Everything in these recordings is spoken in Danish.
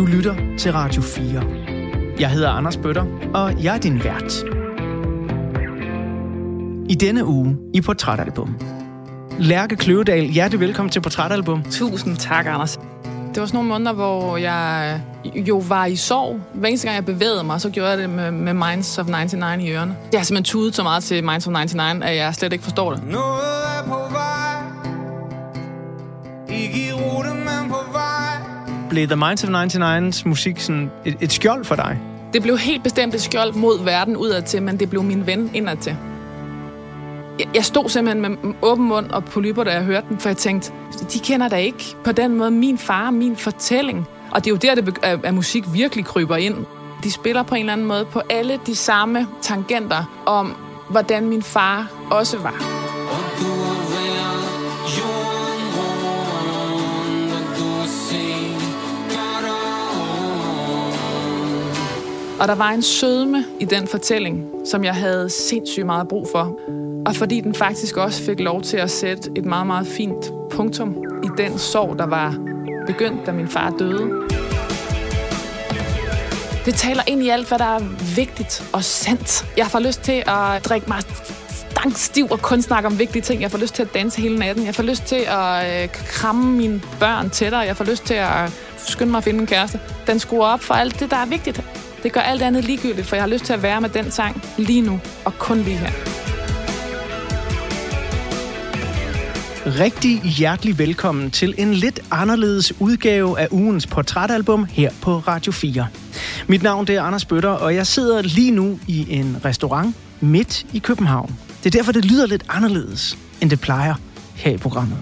Du lytter til Radio 4. Jeg hedder Anders Bøtter, og jeg er din vært. I denne uge i Portrætalbum. Lærke Kløvedal, hjertelig velkommen til Portrætalbum. Tusind tak, Anders. Det var sådan nogle måneder, hvor jeg jo var i sorg. Hver eneste gang, jeg bevægede mig, så gjorde jeg det med, med Minds of 99 i ørerne. Jeg har simpelthen tudet så meget til Minds of 99, at jeg slet ikke forstår det. Noget Blev The Minds of 99's musik sådan et, et skjold for dig? Det blev helt bestemt et skjold mod verden udadtil, men det blev min ven indadtil. Jeg- Jeg stod simpelthen med åben mund og polypper, da jeg hørte den, for jeg tænkte, de kender da ikke på den måde min far, min fortælling. Og det er jo der, det be- at at musik virkelig kryber ind. De spiller på en eller anden måde på alle de samme tangenter om, hvordan min far også var. Og der var en sødme i den fortælling, som jeg havde sindssygt meget brug for. Og fordi den faktisk også fik lov til at sætte et meget, meget fint punktum i den sorg, der var begyndt, da min far døde. Det taler ind i alt, hvad der er vigtigt og sandt. Jeg får lyst til at drikke mig stankstiv og kun snakke om vigtige ting. Jeg får lyst til at danse hele natten. Jeg får lyst til at øh, kramme mine børn tættere. Jeg får lyst til at skynde mig at finde en kæreste. Den skruer op for alt det, der er vigtigt. Det gør alt andet ligegyldigt, for jeg har lyst til at være med den sang lige nu og kun lige her. Rigtig hjertelig velkommen til en lidt anderledes udgave af ugens portrætalbum her på Radio 4. Mit navn det er Anders Bøtter, og jeg sidder lige nu i en restaurant midt i København. Det er derfor, det lyder lidt anderledes, end det plejer her i programmet.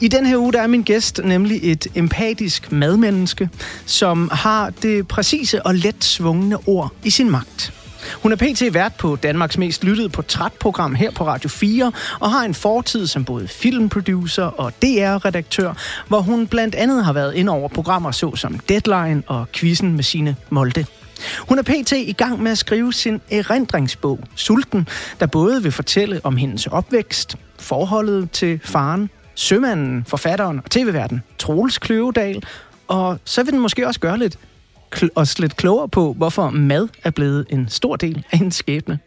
I den her uge der er min gæst nemlig et empatisk madmenneske, som har det præcise og let svungne ord i sin magt. Hun er pt. vært på Danmarks mest lyttede portrætprogram her på Radio 4, og har en fortid som både filmproducer og DR-redaktør, hvor hun blandt andet har været ind over programmer såsom Deadline og Quizzen med sine Molde. Hun er pt. i gang med at skrive sin erindringsbog, Sulten, der både vil fortælle om hendes opvækst, forholdet til faren, sømanden, forfatteren og tv-verden, Troels Kløvedal, og så vil den måske også gøre lidt os lidt klogere på, hvorfor mad er blevet en stor del af hendes skæbne.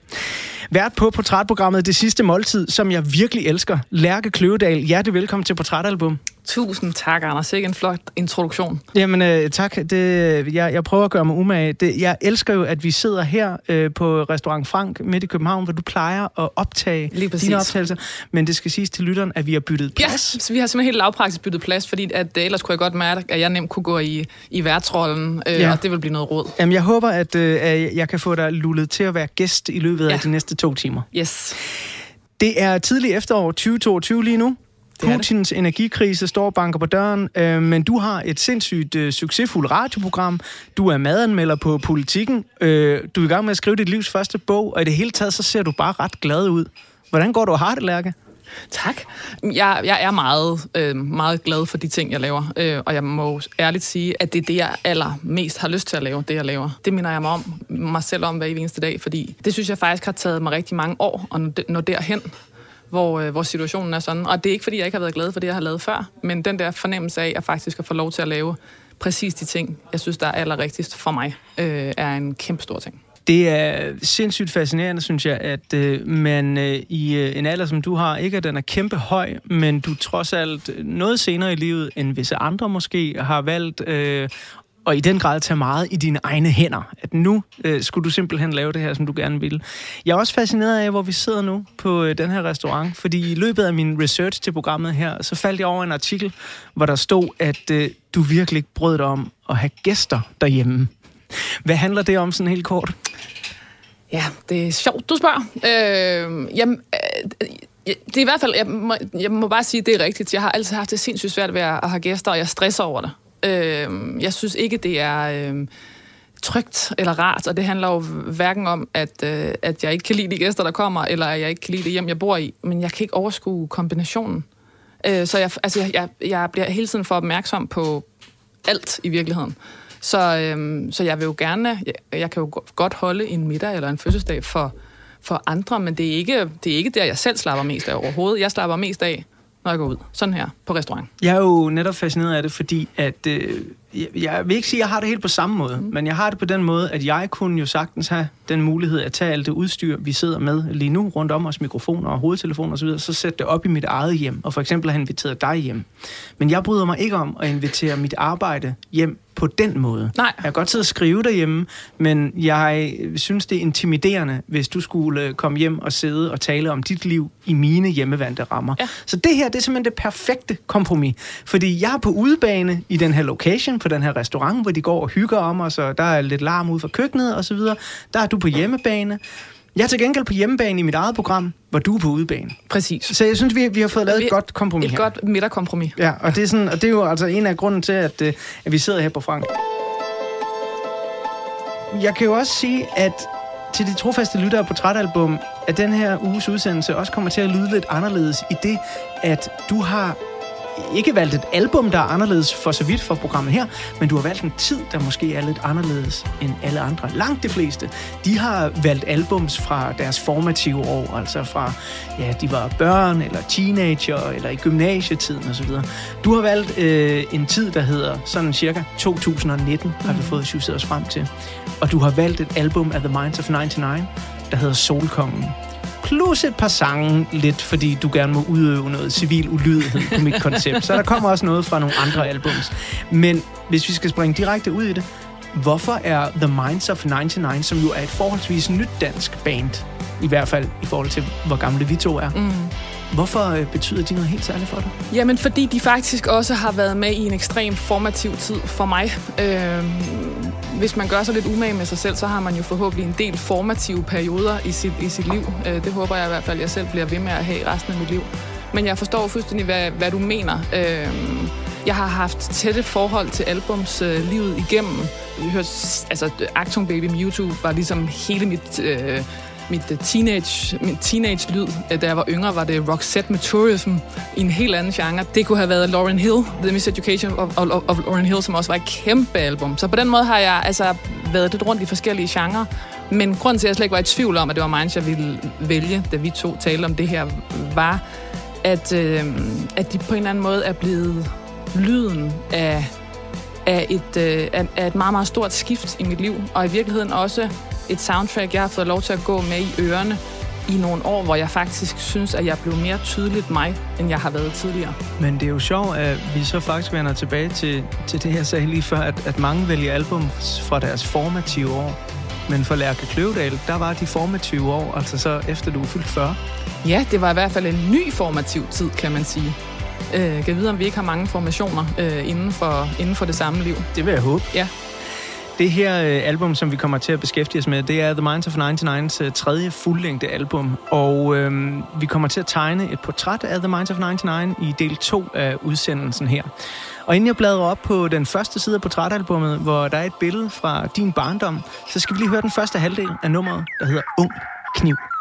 Vært på portrætprogrammet Det Sidste Måltid, som jeg virkelig elsker, Lærke Kløvedal. Hjertelig velkommen til Portrætalbum. Tusind tak, Anders. Ikke en flot introduktion. Jamen øh, tak, det, jeg, jeg prøver at gøre mig umage. Det, jeg elsker jo, at vi sidder her øh, på Restaurant Frank midt i København, hvor du plejer at optage dine optagelser. Men det skal siges til lytteren, at vi har byttet Ja, plads. så vi har simpelthen helt lavpraktisk byttet plads, fordi at, øh, ellers kunne jeg godt mærke, at jeg nemt kunne gå i, i værtsrollen, øh, Ja. ja. og det vil blive noget råd. Jamen, jeg håber, at øh, jeg kan få dig lullet til at være gæst i løbet af Ja. de næste to timer. Yes. Det er tidlig efterår 2022 lige nu. Det er det. Putins energikrise står og banker på døren, øh, men du har et sindssygt øh, succesfuldt radioprogram. Du er madanmelder på Politikken. Øh, du er i gang med at skrive dit livs første bog, og i det hele taget, så ser du bare ret glad ud. Hvordan går du og har det, Lærke? Tak. Jeg, jeg er meget, øh, meget glad for de ting, jeg laver. Øh, og jeg må ærligt sige, at det er det, jeg allermest har lyst til at lave, det jeg laver. Det minder jeg mig om, mig selv om hver eneste dag, fordi det synes jeg faktisk har taget mig rigtig mange år at nå derhen, hvor, øh, hvor situationen er sådan. Og det er ikke, fordi jeg ikke har været glad for det, jeg har lavet før, men den der fornemmelse af, at faktisk at få lov til at lave præcis de ting, jeg synes, der er allerrigtigst for mig, øh, er en kæmpe stor ting. Det er sindssygt fascinerende, synes jeg, at øh, man øh, i øh, en alder, som du har, ikke at den er kæmpe høj, men du trods alt noget senere i livet, end visse andre måske, har valgt øh, og i den grad tage meget i dine egne hænder. At nu øh, skulle du simpelthen lave det her, som du gerne ville. Jeg er også fascineret af, hvor vi sidder nu på øh, den her restaurant, fordi i løbet af min research til programmet her, så faldt jeg over en artikel, hvor der stod, at øh, du virkelig ikke brød dig om at have gæster derhjemme. Hvad handler det om sådan helt kort? Ja, det er sjovt, du spørger. Øhm, øh, jamen, øh, det er i hvert fald, jeg må, jeg må bare sige, det er rigtigt. Jeg har altid haft det sindssygt svært ved at have gæster, og jeg stresser over det. Øh, jeg synes ikke, det er øh, trygt eller rart, og det handler jo hverken om, at, øh, at jeg ikke kan lide de gæster, der kommer, eller at jeg ikke kan lide det hjem, jeg bor i, men jeg kan ikke overskue kombinationen. Øh, så jeg, altså, jeg, jeg, bliver hele tiden for opmærksom på alt i virkeligheden. Så, øhm, så jeg vil jo gerne, jeg, jeg kan jo godt holde en middag eller en fødselsdag for, for andre, men det er, ikke, det er ikke der, jeg selv slapper mest af overhovedet. Jeg slapper mest af, når jeg går ud. Sådan her, på restaurant. Jeg er jo netop fascineret af det, fordi at, øh, jeg, jeg vil ikke sige, at jeg har det helt på samme måde, mm. men jeg har det på den måde, at jeg kunne jo sagtens have den mulighed at tage alt det udstyr, vi sidder med lige nu, rundt om os, mikrofoner og hovedtelefoner osv., så sætte det op i mit eget hjem, og for eksempel have inviteret dig hjem. Men jeg bryder mig ikke om at invitere mit arbejde hjem på den måde. Nej. Jeg kan godt sidde og skrive derhjemme, men jeg synes, det er intimiderende, hvis du skulle øh, komme hjem og sidde og tale om dit liv i mine hjemmevandte rammer. Ja. Så det her, det er simpelthen det perfekte kompromis. Fordi jeg er på udebane i den her location, på den her restaurant, hvor de går og hygger om os, og der er lidt larm ud fra køkkenet og så videre. Der er du på hjemmebane. Jeg er til gengæld på hjemmebane i mit eget program, hvor du er på udebane. Præcis. Så jeg synes, vi, vi har fået lavet et Vi- godt kompromis Et her. godt midterkompromis. Ja, og det, er sådan, og det er jo altså en af grunden til, at, øh, at vi sidder her på Frank. Jeg kan jo også sige, at til de trofaste lyttere på Trætalbum, at den her uges udsendelse også kommer til at lyde lidt anderledes i det, at du har ikke valgt et album, der er anderledes for så vidt for programmet her, men du har valgt en tid, der måske er lidt anderledes end alle andre. Langt de fleste, de har valgt albums fra deres formative år, altså fra, ja, de var børn, eller teenager, eller i gymnasietiden osv. Du har valgt øh, en tid, der hedder sådan cirka 2019, har vi fået justet os frem til. Og du har valgt et album af The Minds of 99, der hedder Solkongen plus et par sange lidt, fordi du gerne må udøve noget civil ulydighed på mit koncept. Så der kommer også noget fra nogle andre albums. Men hvis vi skal springe direkte ud i det, hvorfor er The Minds of 99, som jo er et forholdsvis nyt dansk band, i hvert fald i forhold til, hvor gamle vi to er, mm hvorfor øh, betyder de noget helt særligt for dig? Jamen, fordi de faktisk også har været med i en ekstrem formativ tid for mig. Øh, hvis man gør sig lidt umage med sig selv, så har man jo forhåbentlig en del formative perioder i sit, i sit liv. Øh, det håber jeg i hvert fald, jeg selv bliver ved med at have resten af mit liv. Men jeg forstår fuldstændig, hvad, hvad du mener. Øh, jeg har haft tætte forhold til albums øh, livet igennem. Jeg hørte, altså, Actung Baby Mewtwo var ligesom hele mit... Øh, Øh, mit teenage, min teenage-lyd, øh, da jeg var yngre, var det Roxette med Tourism i en helt anden genre. Det kunne have været Lauren Hill, The Miseducation of, of, of Lauren Hill, som også var et kæmpe album. Så på den måde har jeg altså været lidt rundt i forskellige genrer. Men grunden til, at jeg slet ikke var i tvivl om, at det var Minds, jeg ville vælge, da vi to talte om det her, var, at, øh, at de på en eller anden måde er blevet lyden af af et, øh, af, af et meget, meget stort skift i mit liv, og i virkeligheden også et soundtrack, jeg har fået lov til at gå med i ørerne i nogle år, hvor jeg faktisk synes, at jeg blev mere tydeligt mig, end jeg har været tidligere. Men det er jo sjovt, at vi så faktisk vender tilbage til, til det, jeg sagde lige før, at, at mange vælger album fra deres formative år. Men for Lærke Kløvedal, der var de formative år, altså så efter du fyldt 40. Ja, det var i hvert fald en ny formativ tid, kan man sige. Øh, kan vide, om vi ikke har mange formationer øh, inden, for, inden for det samme liv. Det vil jeg håbe. Ja. Det her øh, album, som vi kommer til at beskæftige os med, det er The Minds of 99's øh, tredje fuldlængde album. Og øh, vi kommer til at tegne et portræt af The Minds of 99 i del 2 af udsendelsen her. Og inden jeg bladrer op på den første side af portrætalbummet, hvor der er et billede fra din barndom, så skal vi lige høre den første halvdel af nummeret, der hedder Ung Kniv.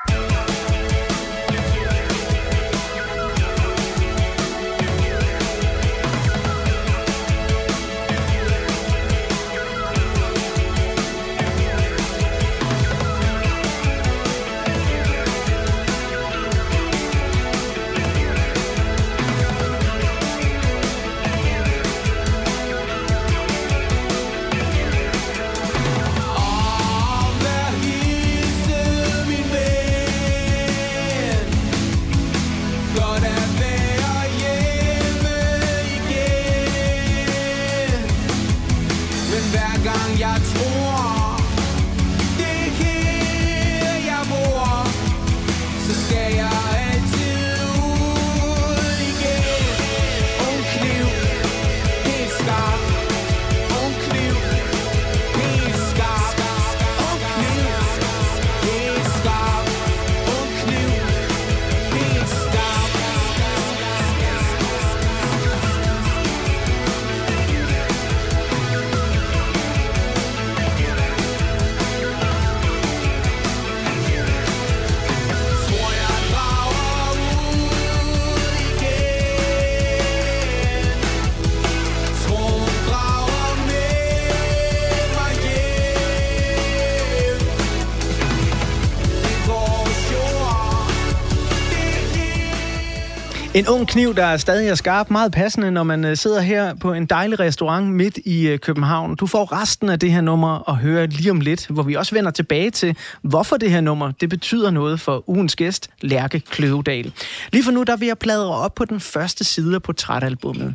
En ung kniv, der er stadig er skarp, meget passende, når man øh, sidder her på en dejlig restaurant midt i øh, København. Du får resten af det her nummer at høre lige om lidt, hvor vi også vender tilbage til, hvorfor det her nummer det betyder noget for ugens gæst, Lærke Kløvedal. Lige for nu, der vil jeg bladre op på den første side af portrætalbummet.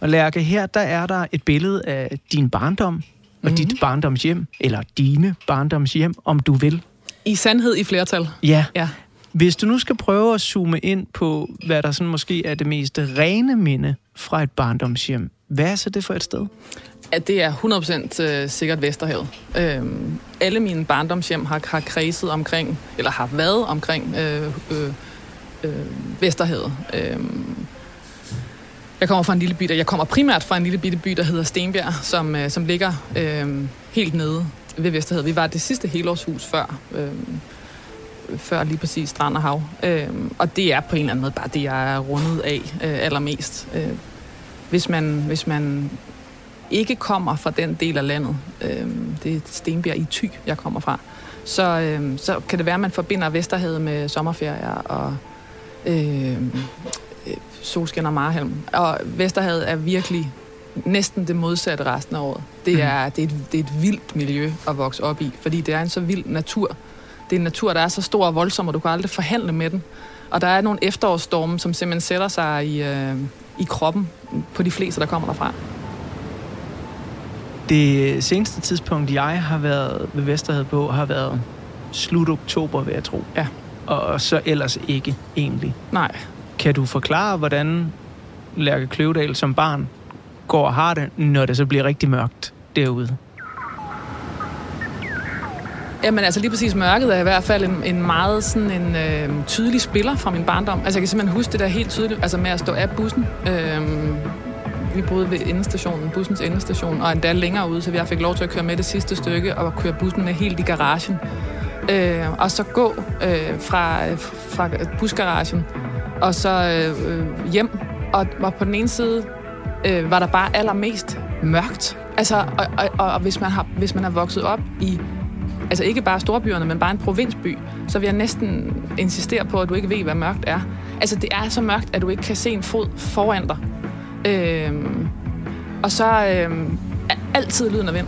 Og Lærke, her der er der et billede af din barndom og mm-hmm. dit barndomshjem, eller dine barndomshjem, om du vil. I sandhed i flertal. Ja. Ja. Hvis du nu skal prøve at zoome ind på, hvad der sådan måske er det mest rene minde fra et barndomshjem, hvad er så det for et sted? At det er 100% øh, sikkert Vesterhavet. Øhm, alle mine barndomshjem har, har kredset omkring, eller har været omkring øh, øh, øh, Vesterhavet. Øhm, jeg kommer fra en lille by, der, jeg kommer primært fra en lille bitte by, der hedder Stenbjerg, som, øh, som ligger øh, helt nede ved Vesterhavet. Vi var det sidste helårshus før, øh, før lige præcis Strand og Hav. Øh, og det er på en eller anden måde bare det, jeg er rundet af øh, allermest. Øh, hvis, man, hvis man ikke kommer fra den del af landet, øh, det er Stenbjerg i Thy, jeg kommer fra, så, øh, så kan det være, at man forbinder Vesterhavet med sommerferier og øh, øh, solskin og marhelm. Og Vesterhavet er virkelig næsten det modsatte resten af året. Det er, det, er et, det er et vildt miljø at vokse op i, fordi det er en så vild natur. Det er en natur, der er så stor og voldsom, og du kan aldrig forhandle med den. Og der er nogle efterårsstorme, som simpelthen sætter sig i, øh, i kroppen på de fleste, der kommer derfra. Det seneste tidspunkt, jeg har været ved Vesterhed på, har været slut oktober, vil jeg tro. Ja. Og så ellers ikke egentlig. Nej. Kan du forklare, hvordan Lærke Kløvedal som barn går og har det, når det så bliver rigtig mørkt derude? Jamen altså lige præcis mørket er i hvert fald en, en meget sådan en øh, tydelig spiller fra min barndom. Altså jeg kan simpelthen huske det der helt tydeligt, altså med at stå af bussen. Øh, vi boede ved endestationen, bussens endestation, og endda længere ude, så jeg fik lov til at køre med det sidste stykke og køre bussen med helt i garagen. Øh, og så gå øh, fra, fra busgaragen og så øh, hjem. Og, og på den ene side øh, var der bare allermest mørkt. Altså, og, og, og, og hvis, man har, hvis man er vokset op i, altså ikke bare storbyerne, men bare en provinsby, så vil jeg næsten insistere på, at du ikke ved, hvad mørkt er. Altså, det er så mørkt, at du ikke kan se en fod foran dig. Øhm, og så øhm, er altid lyden af vind.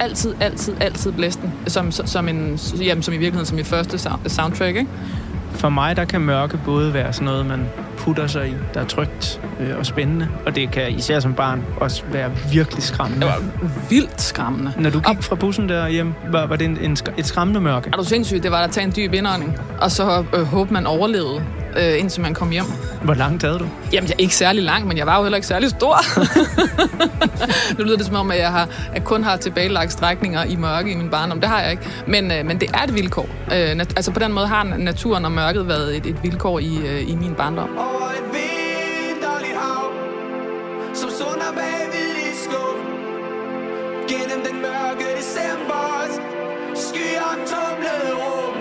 Altid, altid, altid blæsten. Som, som, en, jamen, som i virkeligheden som mit første soundtrack, ikke? For mig, der kan mørke både være sådan noget, man putter sig i, der er trygt øh, og spændende. Og det kan især som barn også være virkelig skræmmende. Det var vildt skræmmende. Når du gik fra bussen der hjem, var, var det en, en, et skræmmende mørke? Er du sindssygt? Det var at tage en dyb indånding, og så øh, håbe, man overlevede, øh, indtil man kom hjem. Hvor langt havde du? Jamen, jeg er ikke særlig lang, men jeg var jo heller ikke særlig stor. nu lyder det som om, at jeg, har, at kun har tilbagelagt strækninger i mørke i min barndom. Det har jeg ikke. Men, øh, men det er et vilkår. Øh, nat- altså på den måde har naturen og mørket været et, et vilkår i, øh, i min barndom. Over et vinterligt hav Som sunder bagved i skum Gennem den mørke december Skyer tumlede rum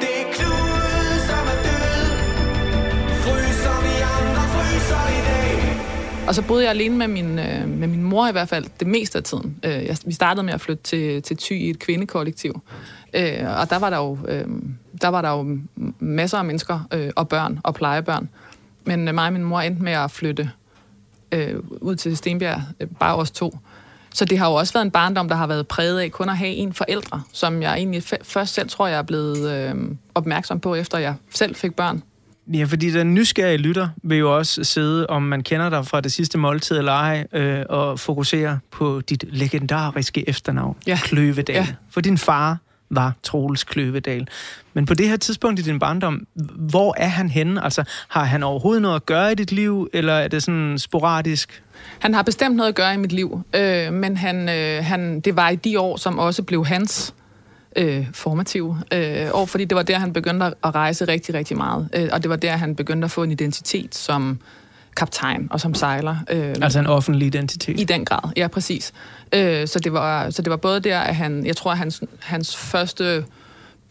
Det er Knud, som er død Fryser vi andre, fryser i dag Og så boede jeg alene med min, øh, med min mor i hvert fald det meste af tiden. Øh, jeg, vi startede med at flytte til, til Thy i et kvindekollektiv. Øh, og der var der jo, øh, der var der jo masser af mennesker øh, og børn og plejebørn. Men øh, mig og min mor endte med at flytte øh, ud til Stenbjerg, øh, bare os to. Så det har jo også været en barndom, der har været præget af kun at have en forældre, som jeg egentlig først selv tror, jeg er blevet øh, opmærksom på, efter jeg selv fik børn. Ja, fordi den nysgerrige lytter vil jo også sidde, om man kender dig fra det sidste måltid eller ej, øh, og fokusere på dit legendariske efternavn, Ja. Kløvedal. Ja. For din far var Troels Kløvedal. Men på det her tidspunkt i din barndom, hvor er han henne? Altså, har han overhovedet noget at gøre i dit liv, eller er det sådan sporadisk? Han har bestemt noget at gøre i mit liv, øh, men han, øh, han, det var i de år, som også blev hans øh, formative øh, år, fordi det var der, han begyndte at rejse rigtig, rigtig meget. Øh, og det var der, han begyndte at få en identitet som kaptajn og som sejler. Øh, Altså en offentlig identitet? i den grad, ja, præcis. Øh, så, det var, så det var både der, at han, jeg tror, at hans, hans første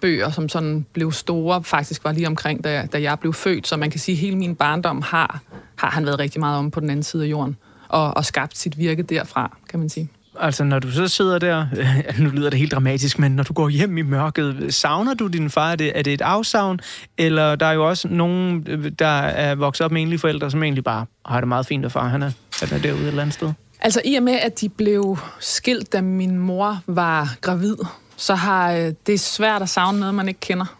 bøger, som sådan blev store, faktisk var lige omkring, da da jeg blev født. Så man kan sige, at hele min barndom har, har han været rigtig meget om på den anden side af jorden, og, og skabt sit virke derfra, kan man sige. Altså, når du så sidder der, nu lyder det helt dramatisk, men når du går hjem i mørket, savner du din far? Er det, er det et afsavn? Eller der er jo også nogen, der er vokset op med enlige forældre, som egentlig bare har det meget fint, at far han er, han er derude et eller andet sted. Altså i og med, at de blev skilt, da min mor var gravid, så har øh, det er svært at savne noget, man ikke kender.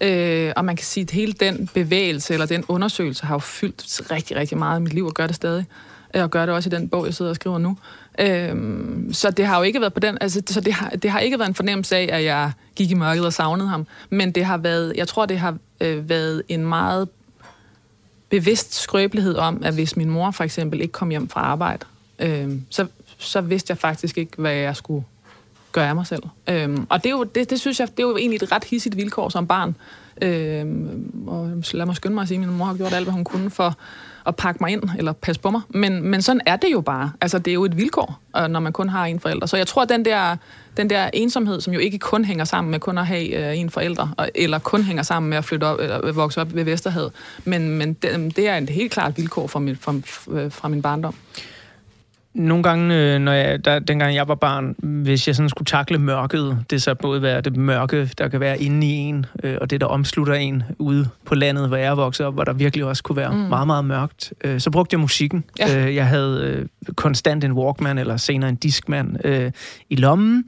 Øh, og man kan sige, at hele den bevægelse eller den undersøgelse har jo fyldt rigtig, rigtig meget i mit liv og gør det stadig. Øh, og gør det også i den bog, jeg sidder og skriver nu. Øhm, så det har jo ikke været på den, altså, så det har, det har ikke været en fornemmelse af, at jeg gik i mørket og savnede ham. Men det har været, jeg tror, det har øh, været en meget bevidst skrøbelighed om, at hvis min mor for eksempel ikke kom hjem fra arbejde, øh, så, så vidste jeg faktisk ikke, hvad jeg skulle gøre af mig selv. Øh, og det, er jo, det, det synes jeg, det er jo egentlig et ret hissigt vilkår som barn. Øh, og lad mig skynde mig at sige, at min mor har gjort alt, hvad hun kunne for at pakke mig ind, eller passe på mig. Men, men sådan er det jo bare. Altså, det er jo et vilkår, øh, når man kun har en forælder. Så jeg tror, at den der, den der ensomhed, som jo ikke kun hænger sammen med kun at have øh, en forælder, eller kun hænger sammen med at flytte op, eller vokse op ved Vesterhavet, men, men det, det er et helt klart vilkår fra min, fra, øh, fra min barndom nogle gange, øh, når jeg, der, dengang jeg var barn, hvis jeg sådan skulle takle mørket, det så både være det mørke, der kan være inde i en, øh, og det, der omslutter en ude på landet, hvor jeg vokset op, hvor der virkelig også kunne være mm. meget, meget mørkt, øh, så brugte jeg musikken. Ja. jeg havde konstant en Walkman, eller senere en Discman, i lommen,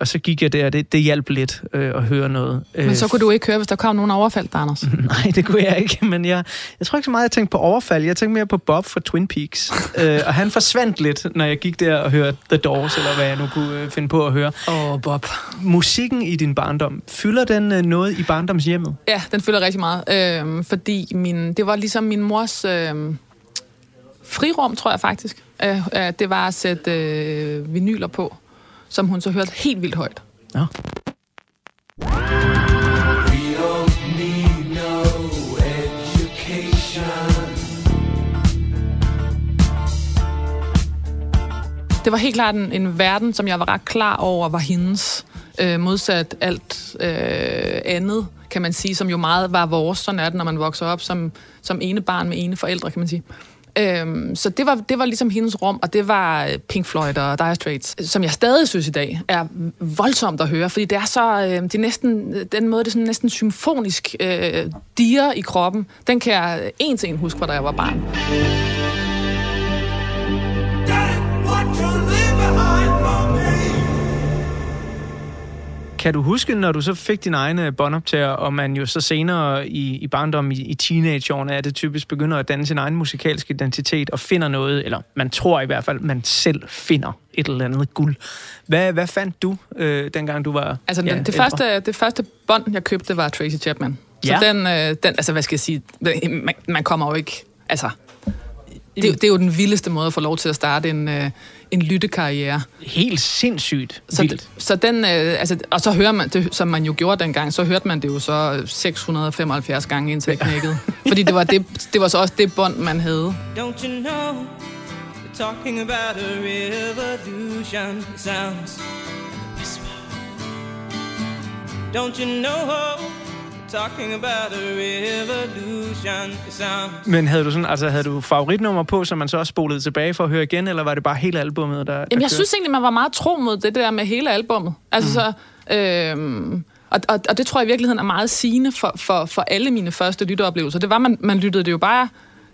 og så gik jeg der, det, det hjalp lidt at høre noget. Men så kunne du ikke høre, hvis der kom nogen overfald, Anders? Nej, det kunne jeg ikke, men jeg, jeg tror ikke så meget, jeg tænkte på overfald. Jeg tænkte mere på Bob fra Twin Peaks, og han forsvandt lidt, når jeg gik der og hørte The Doors, eller hvad jeg nu kunne øh, finde på at høre. Åh, oh, Bob. Musikken i din barndom, fylder den øh, noget i barndomshjemmet? Ja, den fylder rigtig meget. Øh, fordi min, det var ligesom min mors øh, frirum, tror jeg faktisk. Øh, øh, det var at sætte øh, vinyler på, som hun så hørte helt vildt højt. Ja. Det var helt klart en, en verden, som jeg var ret klar over, var hendes. Øh, modsat alt øh, andet, kan man sige, som jo meget var vores. Sådan er det, når man vokser op som, som ene barn med ene forældre, kan man sige. Øhm, så det var, det var ligesom hendes rum, og det var øh, Pink Floyd og Dire Straits, som jeg stadig synes i dag er voldsomt at høre, fordi det er så, øh, det er næsten, den måde, det er sådan næsten symfonisk øh, diger i kroppen, den kan jeg en til en huske, fra da jeg var barn. Kan du huske, når du så fik din egne båndoptager, og man jo så senere i, i barndom, i, i teenageårene, er det typisk begynder at danne sin egen musikalske identitet og finder noget, eller man tror i hvert fald, man selv finder et eller andet guld. Hvad, hvad fandt du, øh, dengang du var Altså, ja, det, første, det første bånd, jeg købte, var Tracy Chapman. Så ja. den, øh, den, altså hvad skal jeg sige, man, man kommer jo ikke, altså det, det er jo den vildeste måde at få lov til at starte en, øh, en lyttekarriere. Helt sindssygt så, vildt. Så den, øh, altså, og så hører man, det, som man jo gjorde dengang, så hørte man det jo så 675 gange indtil det knækkede. Fordi det var, det, det var så også det bånd, man havde. Don't you know, talking about a revolution sounds Don't you know talking about a revolution. Men havde du sådan, altså havde du favoritnummer på, som man så også spolede tilbage for at høre igen, eller var det bare hele albummet, der, der Jamen, jeg synes egentlig, man var meget tro mod det der med hele albummet. Altså, mm. så, øhm, og, og, og det tror jeg i virkeligheden er meget sigende for, for, for alle mine første lytteoplevelser. Det var, man, man lyttede det jo bare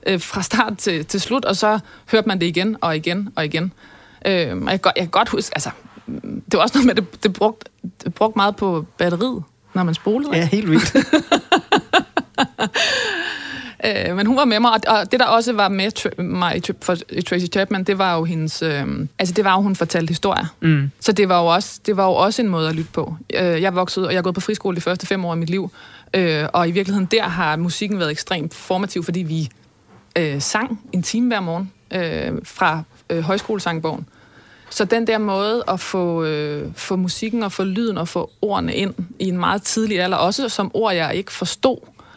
øh, fra start til, til slut, og så hørte man det igen og igen og igen. Øhm, og jeg, jeg kan godt huske, altså, det var også noget med, at det, det brugte det brugt meget på batteriet. Når man spolede? Ja, helt vildt. øh, men hun var med mig, og det der også var med tr- mig for Tracy Chapman, det var jo hendes, øh, altså det var jo, hun fortalte historier. Mm. Så det var, jo også, det var jo også en måde at lytte på. Øh, jeg voksede, og jeg har gået på friskole de første fem år af mit liv, øh, og i virkeligheden der har musikken været ekstremt formativ, fordi vi øh, sang en time hver morgen øh, fra øh, højskolesangbogen. Så den der måde at få, øh, få musikken og få lyden og få ordene ind i en meget tidlig alder, også som ord, jeg ikke forstod,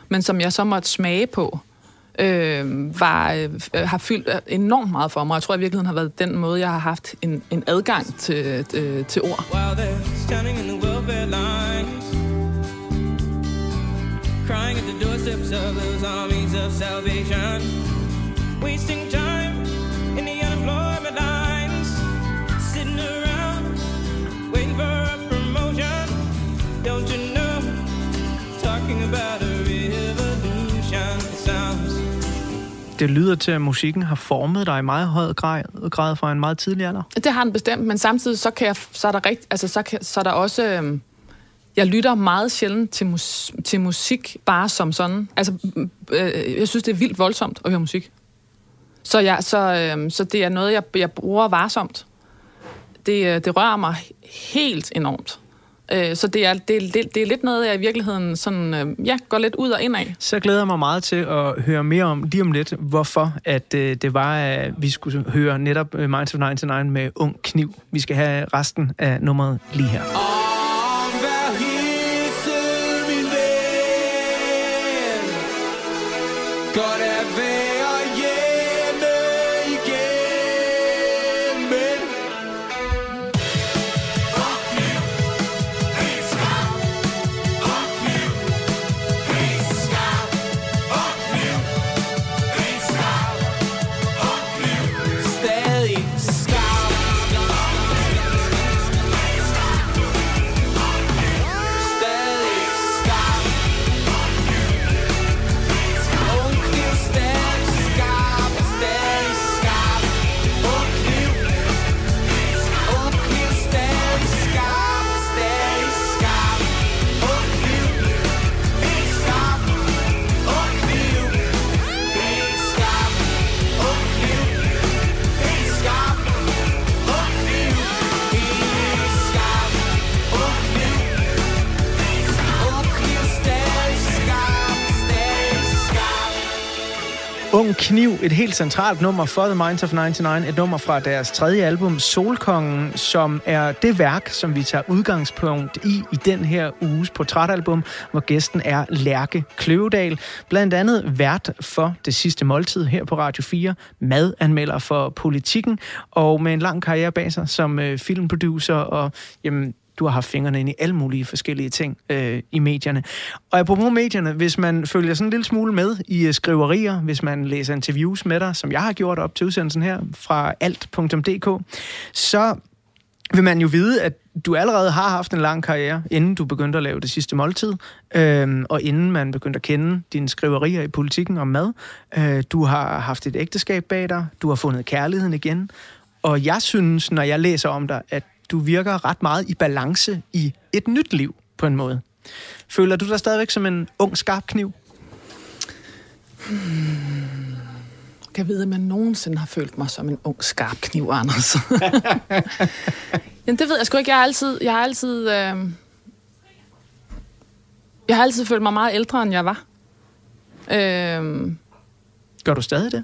men som jeg så måtte smage på, øh, var, øh, har fyldt enormt meget for mig. Jeg tror i virkeligheden har været den måde, jeg har haft en, en adgang til, øh, til ord. crying at the doorsteps of those armies of salvation, wasting time det lyder til, at musikken har formet dig i meget høj grad, grad fra en meget tidlig alder. Det har den bestemt, men samtidig så, kan jeg, så er der, rigt, altså, så, kan, så er der også... Øhm, jeg lytter meget sjældent til, mus, til musik, bare som sådan. Altså, øh, øh jeg synes, det er vildt voldsomt at høre musik. Så, jeg, så, øh, så det er noget, jeg, jeg bruger varsomt. Det, øh, det rører mig helt enormt. Øh, så det er, det, det, det er lidt noget, jeg i virkeligheden sådan, øh, ja, går lidt ud og ind af. Så glæder jeg mig meget til at høre mere om lige om lidt, hvorfor at øh, det var, at vi skulle høre netop Minds of 99 med Ung Kniv. Vi skal have resten af nummeret lige her. Ven. Godt at være hjemme Kniv, et helt centralt nummer for The Minds of 99, et nummer fra deres tredje album, Solkongen, som er det værk, som vi tager udgangspunkt i i den her uges portrætalbum, hvor gæsten er Lærke Kløvedal, blandt andet vært for Det Sidste Måltid her på Radio 4, madanmelder for Politikken, og med en lang karriere bag sig som øh, filmproducer og jamen, du har haft fingrene ind i alle mulige forskellige ting øh, i medierne. Og apropos medierne, hvis man følger sådan en lille smule med i øh, skriverier, hvis man læser interviews med dig, som jeg har gjort op til udsendelsen her fra alt.dk, så vil man jo vide, at du allerede har haft en lang karriere, inden du begyndte at lave det sidste måltid, øh, og inden man begyndte at kende dine skriverier i politikken om mad. Øh, du har haft et ægteskab bag dig, du har fundet kærligheden igen, og jeg synes, når jeg læser om dig, at du virker ret meget i balance i et nyt liv, på en måde. Føler du dig stadigvæk som en ung, skarp kniv? Kan jeg vide, om jeg nogensinde har følt mig som en ung, skarp kniv, Anders? Jamen, det ved jeg sgu ikke. Jeg har altid... Jeg har altid, øh... jeg har altid følt mig meget ældre, end jeg var. Øh... Gør du stadig det?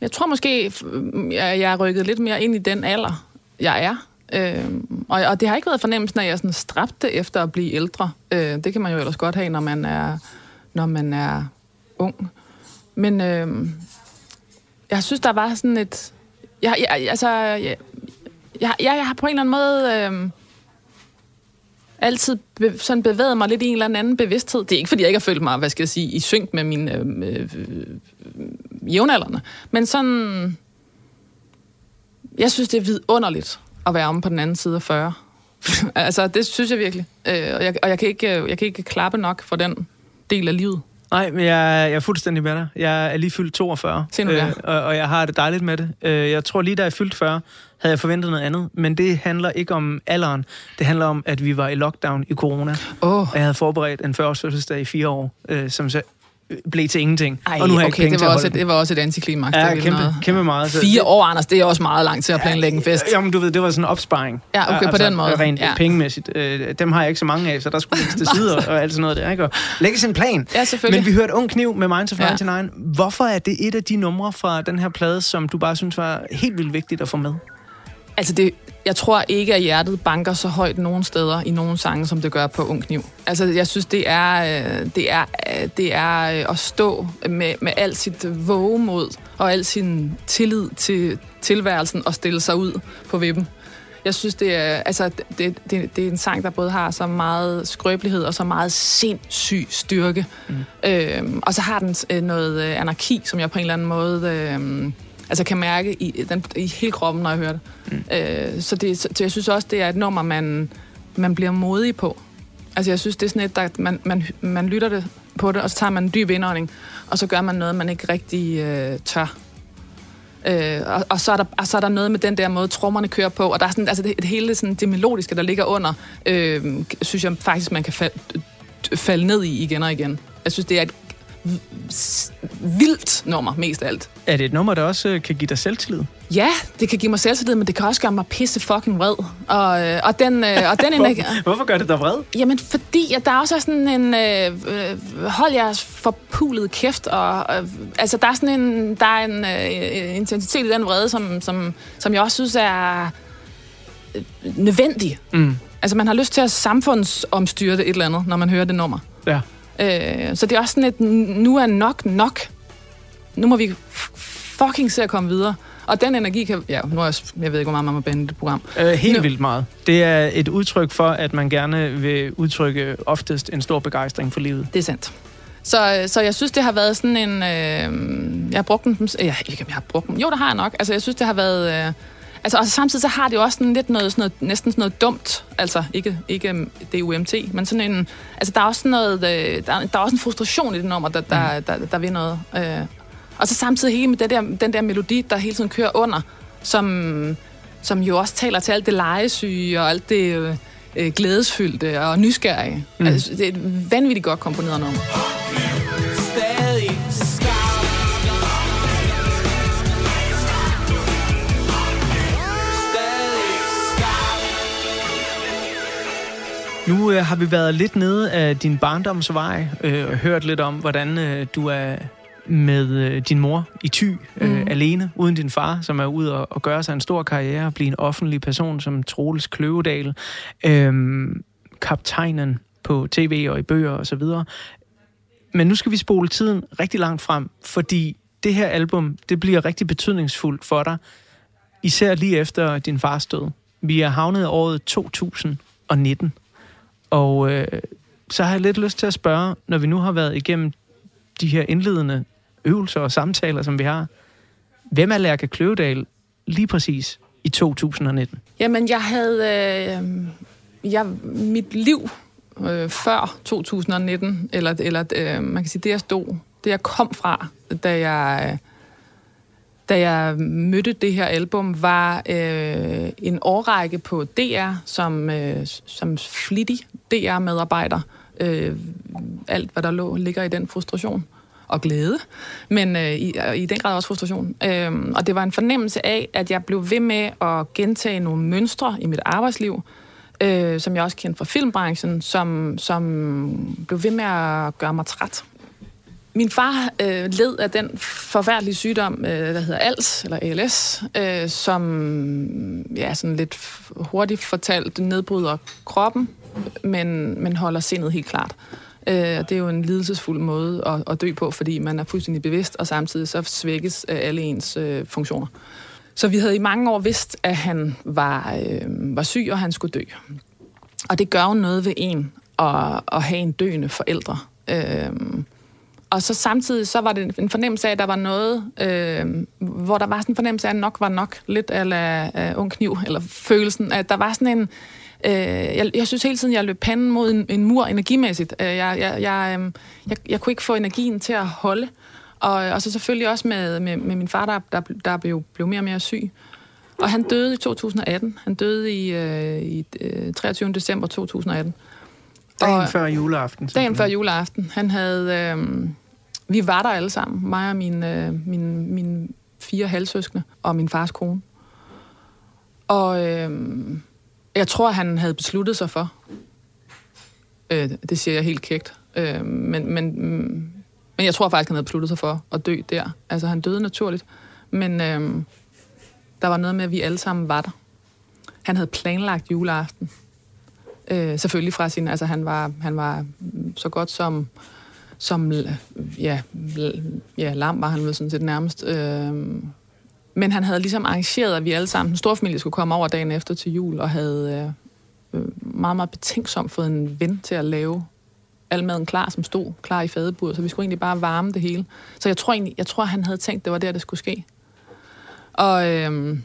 Jeg tror måske, f- jeg, jeg er rykket lidt mere ind i den alder, jeg er. Øh, og, og det har ikke været fornemmelsen af, at jeg sådan stræbte efter at blive ældre. Øh, det kan man jo ellers godt have, når man er, når man er ung. Men øh, jeg synes, der var sådan et... Jeg, jeg, altså, jeg, jeg, jeg har på en eller anden måde... Øh, altid be, sådan bevæget mig lidt i en eller anden bevidsthed. Det er ikke, fordi jeg ikke har følt mig, hvad skal jeg sige, i synk med mine øhm, øh, øh, jævnaldrende. Men sådan... Jeg synes, det er vidunderligt at være om på den anden side af 40. altså, det synes jeg virkelig. Øh, og jeg, og jeg, kan ikke, jeg kan ikke klappe nok for den del af livet. Nej, men jeg, jeg er fuldstændig med dig. Jeg er lige fyldt 42, Se nu der. og, og jeg har det dejligt med det. Øh, jeg tror lige, da jeg fyldte 40, havde jeg forventet noget andet. Men det handler ikke om alderen. Det handler om, at vi var i lockdown i corona. Åh, Og jeg havde forberedt en 40-års fødselsdag i fire år, øh, som så øh, blev til ingenting. ej, og nu har jeg ikke okay, penge det til var, også et, det var også et er Ja, kæmpe, meget. kæmpe meget. Så Fire år, Anders, det er også meget lang tid at planlægge en fest. Jamen, du ved, det var sådan en opsparing. Ja, okay, på den måde. Rent Ja. ja. pengemæssigt. Øh, dem har jeg ikke så mange af, så der skulle lægges til side og, alt sådan noget der, ikke? Og lægge sin plan. Ja, selvfølgelig. Men vi hørte Ung Kniv med Minds of Ja. 99. Hvorfor er det et af de numre fra den her plade, som du bare synes var helt vildt vigtigt at få med? Altså, det, jeg tror ikke, at hjertet banker så højt nogen steder i nogen sange, som det gør på Ung Kniv. Altså, jeg synes, det er, øh, det er, øh, det er øh, at stå med, med al sit vågemod og al sin tillid til tilværelsen og stille sig ud på vippen. Jeg synes, det er, altså, det, det, det er en sang, der både har så meget skrøbelighed og så meget sindssyg styrke. Mm. Øhm, og så har den noget anarki, som jeg på en eller anden måde øh, altså kan mærke i, den, i hele kroppen, når jeg hører det. Mm. Øh, så, det så, jeg synes også, det er et nummer, man, man bliver modig på. Altså jeg synes, det er sådan et, der, man, man, man lytter det på det, og så tager man en dyb indånding, og så gør man noget, man ikke rigtig øh, tør. Øh, og, og, så er der, og så er der noget med den der måde, trommerne kører på, og der er sådan, altså det, det hele sådan, det melodiske, der ligger under, øh, synes jeg faktisk, man kan fal, falde ned i igen og igen. Jeg synes, det er et vildt nummer, mest af alt. Er det et nummer, der også øh, kan give dig selvtillid? Ja, det kan give mig selvtillid, men det kan også gøre mig pisse fucking vred. Og, øh, og den, øh, og den energi... Hvorfor gør det dig vred? Jamen, fordi at der er også sådan en... Øh, hold jeres forpulet kæft, og øh, altså, der er sådan en, der er en øh, intensitet i den vrede, som, som, som jeg også synes er øh, nødvendig. Mm. Altså, man har lyst til at samfundsomstyre det et eller andet, når man hører det nummer. Ja. Øh, så det er også sådan et, nu er nok nok. Nu må vi fucking se at komme videre. Og den energi kan... Ja, nu er jeg, jeg ved ikke, hvor meget man må bande det program. Øh, helt Nu- vildt meget. Det er et udtryk for, at man gerne vil udtrykke oftest en stor begejstring for livet. Det er sandt. Så, så jeg synes, det har været sådan en... Øh, jeg har brugt den... Ja, ikke jeg har brugt den. Jo, det har jeg nok. Altså, jeg synes, det har været... Øh, altså, og samtidig så har det jo også sådan lidt noget, sådan noget, næsten sådan noget dumt. Altså, ikke, ikke det er UMT, men sådan en... Altså, der er også sådan noget... Øh, der, er- der er også en frustration i det nummer, der, der, Mm. der, der, der vil noget. Øh, og så samtidig hele med det der, den der melodi, der hele tiden kører under, som, som jo også taler til alt det legesyge og alt det øh, glædesfyldte og nysgerrige. Mm. Altså, det er et vanvittigt godt komponeret nummer. Nu øh, har vi været lidt nede af din barndomsvej, øh, og hørt lidt om, hvordan øh, du er med øh, din mor i ty, øh, Mhm. alene, uden din far, som er ude og, og gøre sig en stor karriere, og blive en offentlig person som Troels Kløvedal, øh, kaptajnen på tv og i bøger og så videre. Men nu skal vi spole tiden rigtig langt frem, fordi det her album, det bliver rigtig betydningsfuldt for dig, især lige efter din fars død. Vi er havnet i året 2019, og øh, så har jeg lidt lyst til at spørge, når vi nu har været igennem de her indledende øvelser og samtaler, som vi har. Hvem er Lærke Kløvedal lige præcis i 2019? Jamen, jeg havde... Øh, jeg, mit liv øh, før 2019, eller, eller øh, man kan sige, det jeg stod, det jeg kom fra, da jeg, øh, da jeg mødte det her album, var øh, en årrække på DR, som, øh, som flittig DR-medarbejder. Øh, alt, hvad der lå, ligger i den frustration og glæde, men øh, i, øh, i den grad også frustration. Øh, og det var en fornemmelse af, at jeg blev ved med at gentage nogle mønstre i mit arbejdsliv, øh, som jeg også kendte fra filmbranchen, som, som blev ved med at gøre mig træt. Min far øh, led af den forfærdelige sygdom, øh, der hedder ALS, eller ALS, øh, som ja, sådan lidt hurtigt fortalt nedbryder kroppen, men, men holder sindet helt klart. Øh, det er jo en lidelsesfuld måde at, at dø på, fordi man er fuldstændig bevidst, og samtidig så svækkes øh, alle ens øh, funktioner. Så vi havde i mange år vidst, at han var, øh, var syg, og han skulle dø. Og det gør jo noget ved en at, at have en døende forældre. Øh, og så samtidig så var det en fornemmelse af, at der var noget, øh, hvor der var sådan en fornemmelse af, at nok var nok. Lidt af uh, ung kniv, eller følelsen, at der var sådan en... Øh, jeg, jeg synes hele tiden, jeg løb panden mod en, en mur energimæssigt. Øh, jeg, jeg, jeg, øh, jeg, jeg kunne ikke få energien til at holde. Og, og så selvfølgelig også med, med, med min far, der, der, der blev, blev mere og mere syg. Og han døde i 2018. Han døde i, øh, i øh, 23. december 2018. Dagen Og- før juleaften. Dagen før juleaften. Han havde... Øh, vi var der alle sammen. Mig og mine, øh, mine, mine fire halvsøskende og min fars kone. Og øh, jeg tror, han havde besluttet sig for. Øh, det siger jeg helt kægt. Øh, men, men, men jeg tror faktisk, han havde besluttet sig for at dø der. Altså, han døde naturligt. Men øh, der var noget med, at vi alle sammen var der. Han havde planlagt juleaften. Øh, selvfølgelig fra sin... Altså, han var, han var så godt som som ja, ja, lam var han vel sådan set nærmest. Øh, men han havde ligesom arrangeret, at vi alle sammen, den store familie, skulle komme over dagen efter til jul, og havde øh, øh meget, meget betænksomt fået en ven til at lave al maden klar, som stod klar i fadeburet, så vi skulle egentlig bare varme det hele. Så jeg tror egentlig, jeg tror, han havde tænkt, det var der, det skulle ske. Og, øh,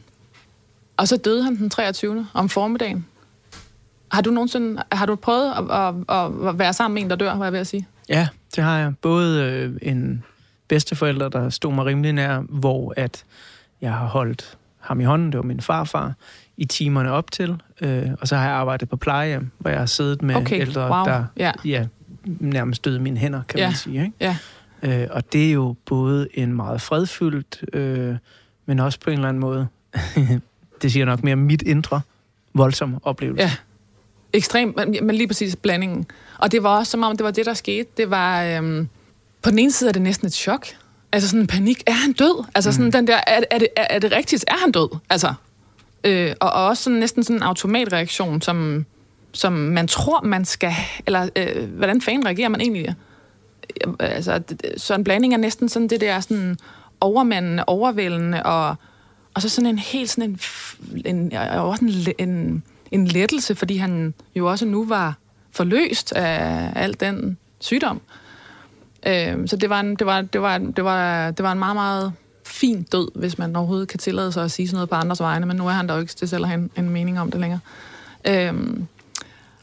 og så døde han den 23. om formiddagen. Har du nogensinde, har du prøvet at, at, at være sammen med en, der dør, var jeg ved at sige? Ja, det har jeg. Både øh, en bedsteforælder, der stod mig rimelig nær, hvor at jeg har holdt ham i hånden, det var min farfar, i timerne op til. Øh, og så har jeg arbejdet på plejehjem, hvor jeg har siddet med Okay, ældre, wow. der Ja. ja, nærmest døde mine hænder, kan Ja. man sige. Ikke? Ja. Øh, og det er jo både en meget fredfyldt, øh, men også på en eller anden måde, det siger nok mere mit indre, voldsom oplevelse. Ja. Ekstremt, men, men lige præcis blandingen. Og det var også som om, det var det, der skete. Det var, øhm, på den ene side er det næsten et chok. Altså sådan en panik. Er han død? Altså sådan den der, er, er, det, er, er det rigtigt? Er han død? Altså, øh, og, og også sådan, næsten sådan en automatreaktion, som, som man tror, man skal... Eller øh, hvordan fanden reagerer man egentlig? Øh, Altså, så en blanding er næsten sådan det der sådan overmandende, overvældende, og, og så sådan en helt sådan en, en, og også en, en, en lettelse, fordi han jo også nu var forløst af al den sygdom. Øh, så det var, en, det, var, det, var, det, var, det var en meget, meget fin død, hvis man overhovedet kan tillade sig at sige sådan noget på andres vegne, men nu er han der jo ikke til selv at have en, en mening om det længere. Øhm,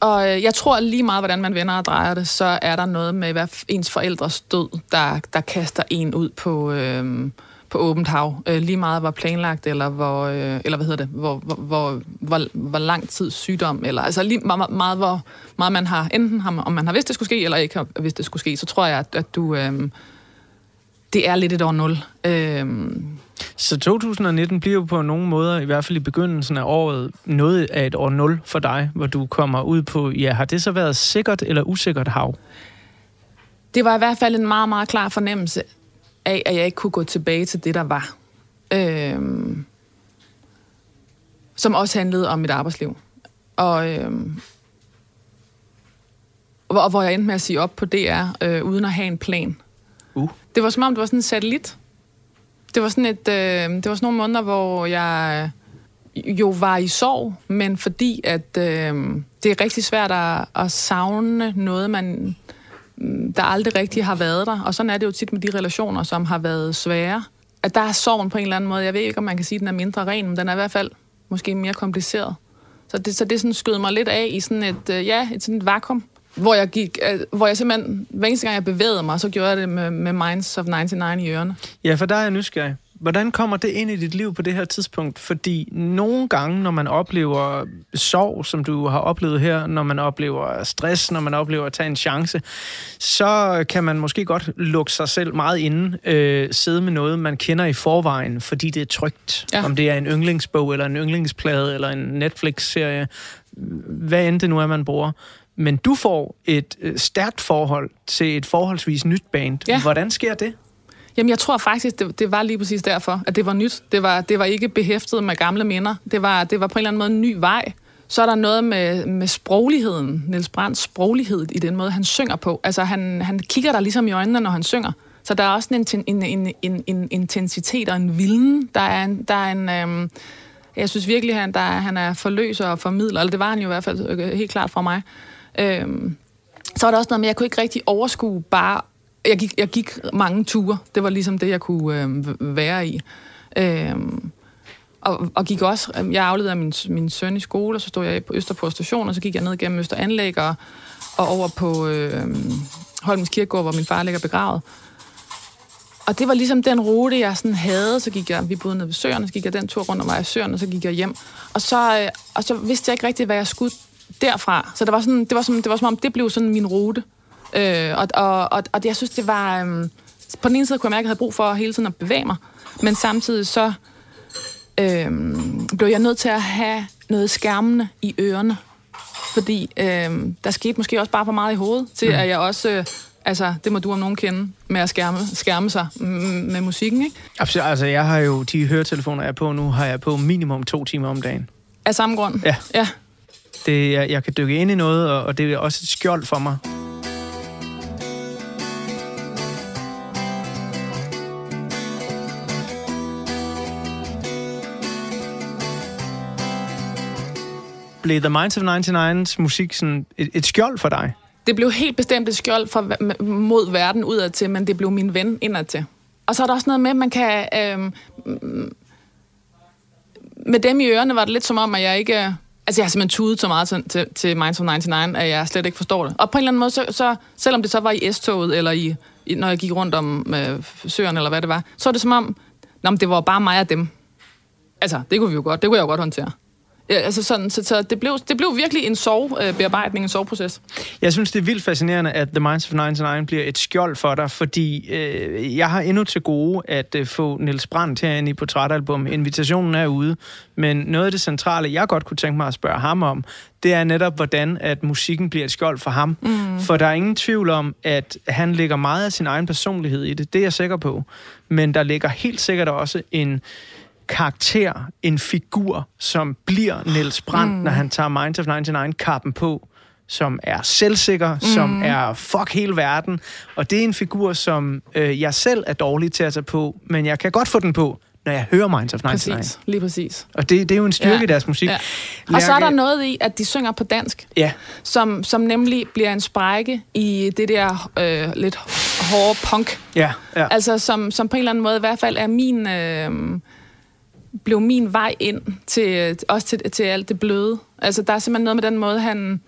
og øh, jeg tror lige meget, hvordan man vender og drejer det, så er der noget med hvad ens forældres død, der, der kaster en ud på, Øhm, på åbent hav. Øh, lige meget hvor planlagt, eller hvor, øh, eller hvad hedder det, hvor, hvor, hvor, hvor, hvor lang tid sygdom, eller altså lige meget, meget, hvor meget man har, enten har, om man har vidst, det skulle ske, eller ikke har vidst, det skulle ske, så tror jeg, at, at du, øh, det er lidt et år nul. Øh, Så 2019 bliver jo på nogle måder, i hvert fald i begyndelsen af året, noget af et år 0 for dig, hvor du kommer ud på, ja, har det så været sikkert eller usikkert hav? det var i hvert fald en meget, meget klar fornemmelse af, at jeg ikke kunne gå tilbage til det, der var. Øhm, som også handlede om mit arbejdsliv. Og, øhm, og hvor jeg endte med at sige op på DR, øh, uden at have en plan. Uh. Det var som om, det var sådan en satellit. Det var sådan, et, øh, det var sådan nogle måneder, hvor jeg jo var i sorg, men fordi at øh, det er rigtig svært at, at savne noget, man der aldrig rigtig har været der. Og sådan er det jo tit med de relationer, som har været svære. At der er sorgen på en eller anden måde. Jeg ved ikke, om man kan sige, at den er mindre ren, men den er i hvert fald måske mere kompliceret. Så det, så det sådan skød mig lidt af i sådan et, øh, ja, et, sådan et vakuum, hvor jeg, gik, øh, hvor jeg simpelthen, hver eneste gang jeg bevægede mig, så gjorde jeg det med, med Minds of 99 i ørerne. Ja, for der er jeg nysgerrig. Hvordan kommer det ind i dit liv på det her tidspunkt? Fordi nogle gange, når man oplever sorg, som du har oplevet her, når man oplever stress, når man oplever at tage en chance, så kan man måske godt lukke sig selv meget inde, øh, sidde med noget, man kender i forvejen, fordi det er trygt. Ja. Om det er en yndlingsbog, eller en yndlingsplade, eller en Netflix-serie, hvad end det nu er, man bruger. Men du får et øh, stærkt forhold til et forholdsvis nyt band. Ja. Hvordan sker det? Jamen, jeg tror faktisk, det, det var lige præcis derfor, at det var nyt. Det var, det var ikke behæftet med gamle minder. Det var, det var på en eller anden måde en ny vej. Så er der noget med, med sprogligheden, Niels Brands sproglighed i den måde, han synger på. Altså, han, han kigger der ligesom i øjnene, når han synger. Så der er også en, en, en, en, en intensitet og en vilden. Der er en... Der er en øhm, jeg synes virkelig, han, der han er forløser og formidler, eller det var han jo i hvert fald øh, helt klart fra mig. Øhm, så var der også noget med, at jeg kunne ikke rigtig overskue bare... Jeg gik, jeg gik mange ture. Det var ligesom det, jeg kunne øh, være i. Øh, og, og gik også... Øh, jeg afledte min, min søn i skole, og så stod jeg på Østerport station, og så gik jeg ned gennem Østeranlæg og, og over på øh, Holmens Kirkegård, hvor min far ligger begravet. Og det var ligesom den rute, jeg sådan havde. Så gik jeg, vi boede nede ved søerne, så gik jeg den tur rundt om vej søerne, og så gik jeg hjem. Og så, øh, og så vidste jeg ikke rigtigt, hvad jeg skulle derfra. Så det var, sådan, det var, som, det var som om, det blev sådan min rute. Øh, og, og, og, og jeg synes, det var... Øh, på den ene side kunne jeg mærke, at jeg havde brug for hele tiden at bevæge mig. Men samtidig så øh, blev jeg nødt til at have noget skærmende i ørerne. Fordi øh, der skete måske også bare for meget i hovedet, til mm. at jeg også... Øh, altså, det må du om nogen kende, med at skærme, skærme sig med musikken, ikke? Absolut. Altså, jeg har jo de høretelefoner, jeg er på nu, har jeg på minimum to timer om dagen. Af samme grund. Ja. ja. Det, jeg, jeg kan dykke ind i noget, og, og det er også et skjold for mig. Blev The Minds of 99's musik sådan et, et skjold for dig? Det blev helt bestemt et skjold for, mod verden udad til, men det blev min ven indad til. Og så er der også noget med, at man kan... Øh, med dem i ørerne var det lidt som om, at jeg ikke Altså, jeg har simpelthen tudet så meget til, til, til Minds of 99, at jeg slet ikke forstår til Minds of 99, at jeg slet ikke forstår det. Og på en eller anden måde, så, så selvom det så var i S-toget, eller i, i, når jeg gik rundt om øh, søerne, eller hvad det var, så er det som om, nå, men det var bare mig og dem. Altså, det kunne vi jo godt, det kunne jeg jo godt håndtere. Ja, altså sådan, så, så det, blev, det blev virkelig en sovebearbejdning, en soveproces. Jeg synes, det er vildt fascinerende, at The Minds of 99 bliver et skjold for dig, fordi øh, jeg har endnu til gode at øh, få Niels Brandt herinde i portrætalbum. Invitationen er ude, men noget af det centrale, jeg godt kunne tænke mig at spørge ham om, det er netop, hvordan at musikken bliver et skjold for ham. Mm. For der er ingen tvivl om, at han lægger meget af sin egen personlighed i det. Det er jeg sikker på. Men der ligger helt sikkert også en karakter, en figur, som bliver Niels Brandt, mm. når han tager Minds of 99-kappen på, som er selvsikker, mm. som er fuck hele verden. Og det er en figur, som øh, jeg selv er dårlig til at tage på, men jeg kan godt få den på, når jeg hører Minds of 99. Præcis, lige præcis. Og det, det er jo en styrke ja. i deres musik. Ja. Og så er der noget i, at de synger på dansk, ja. som, som nemlig bliver en sprække i det der øh, lidt hårde punk. Ja, ja. Altså, som, som på en eller anden måde i hvert fald er min... Øh, blev min vej ind til, også til, til alt det bløde. Altså, der er simpelthen noget med den måde, han...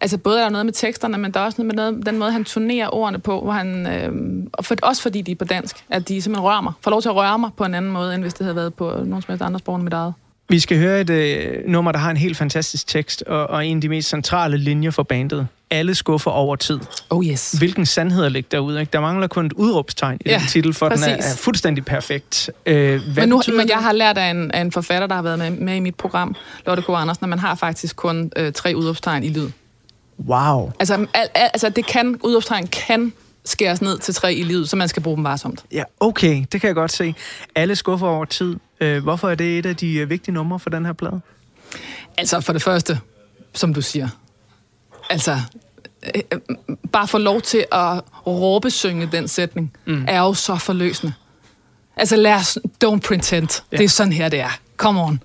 Altså, både er der noget med teksterne, men der er også noget med noget, den måde, han turnerer ordene på, hvor han... Øh, for, også fordi de er på dansk, at de simpelthen rører mig. Får lov til at røre mig på en anden måde, end hvis det havde været på nogen som helst andre sprog end mit eget. Vi skal høre et øh, nummer, der har en helt fantastisk tekst, og, og en af de mest centrale linjer for bandet. Alle skuffer over tid. Oh yes. Hvilken sandheder ligger derude? Ikke? Der mangler kun et udråbstegn i ja, den titel, for præcis. den er, er fuldstændig perfekt. Øh, hvad men, nu, men jeg har lært af en, af en forfatter, der har været med, med i mit program, Lotte K. Andersen, at man har faktisk kun øh, tre udråbstegn i lyd. Wow. Altså, al, al, altså det kan, udråbstegn kan skæres ned til tre i livet, så man skal bruge dem varsomt. Ja, okay, det kan jeg godt se. Alle skuffer over tid. Øh, hvorfor er det et af de øh, vigtige numre for den her plade? Altså, for det første, som du siger, altså, øh, bare få lov til at råbesynge den sætning, mm. er jo så forløsende. Altså, lad os, don't pretend. Ja. Det er sådan her, det er. Come on.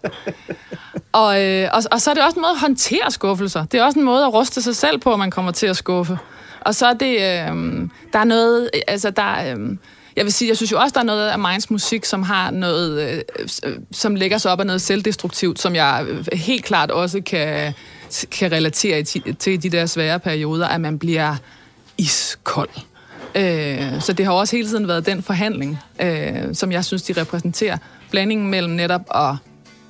og, øh, og, og så er det også en måde at håndtere skuffelser. Det er også en måde at ruste sig selv på, at man kommer til at skuffe. Og så er det, øh, der er noget, altså der, øh, jeg vil sige, jeg synes jo også, der er noget af Minds musik, som har noget, øh, som lægger sig op af noget selvdestruktivt, som jeg helt klart også kan, kan relatere til de der svære perioder, at man bliver iskold. Øh, så det har også hele tiden været den forhandling, øh, som jeg synes, de repræsenterer. Blandingen mellem netop at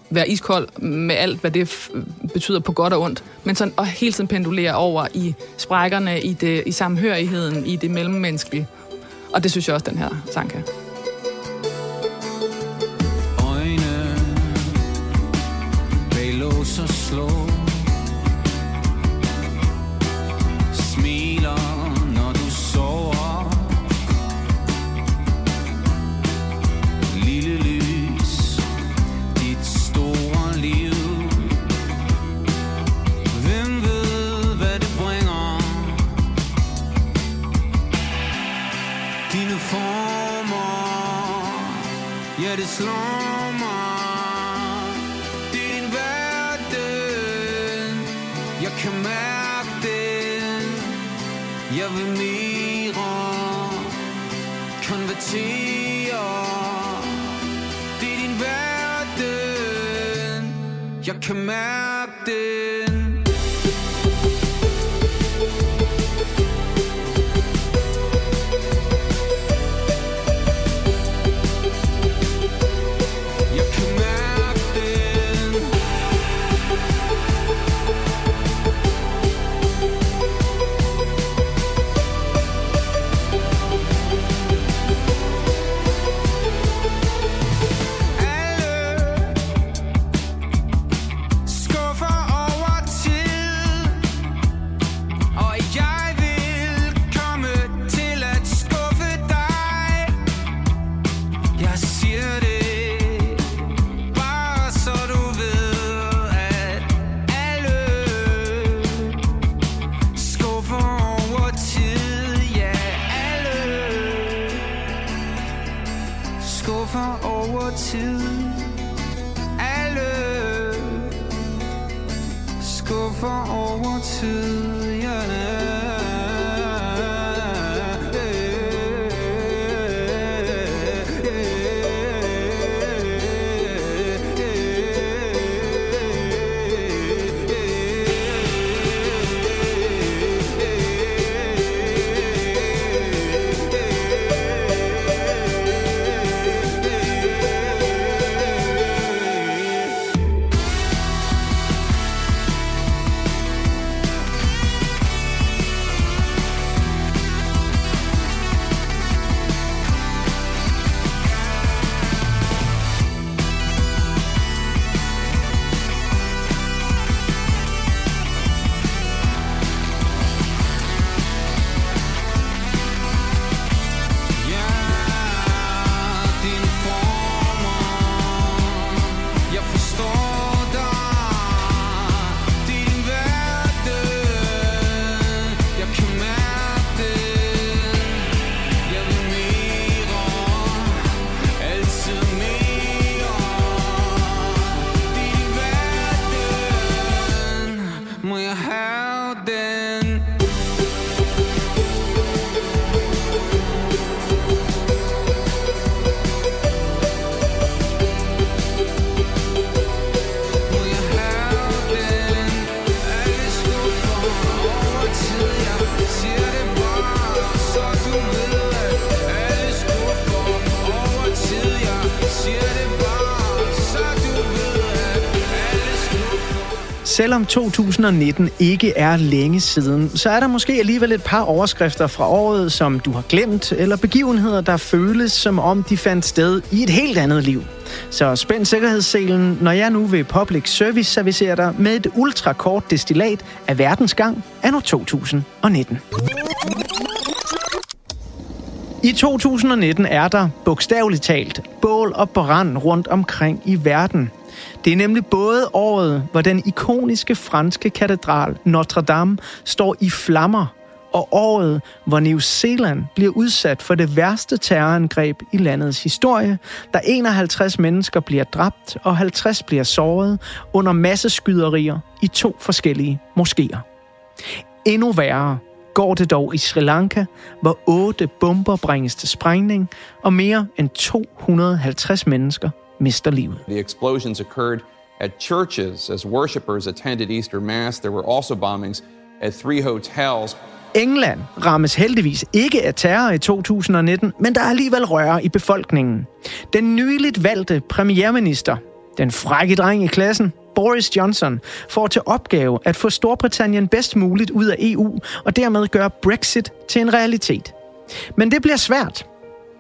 være iskold med alt, hvad det betyder på godt og ondt, men sådan at hele tiden pendulere over i sprækkerne, i, det, i samhørigheden, i det mellemmenneskelige. Og det synes jeg også, den her sang kan. Selvom 2019 ikke er længe siden, så er der måske alligevel et par overskrifter fra året, som du har glemt, eller begivenheder, der føles som om de fandt sted i et helt andet liv. Så spænd sikkerhedsselen, når jeg nu ved public service servicerer dig med et ultrakort destillat af verdensgang anno 2019. I 2019 er der, bogstaveligt talt, bål og brand rundt omkring i verden. Det er nemlig både året, hvor den ikoniske franske katedral Notre Dame står i flammer, og året, hvor New Zealand bliver udsat for det værste terrorangreb i landets historie, da 51 mennesker bliver dræbt og 50 bliver såret under masseskyderier i to forskellige moskéer. Endnu værre går det dog i Sri Lanka, hvor otte bomber bringes til sprængning, og mere end 250 mennesker mister livet. The explosions occurred at churches as worshippers attended Easter Mass. There were also bombings at three hotels. England rammes heldigvis ikke af terror i 2019, men der er alligevel røre i befolkningen. Den nyligt valgte premierminister, den frække dreng i klassen, Boris Johnson, får til opgave at få Storbritannien bedst muligt ud af EU og dermed gøre Brexit til en realitet. Men det bliver svært.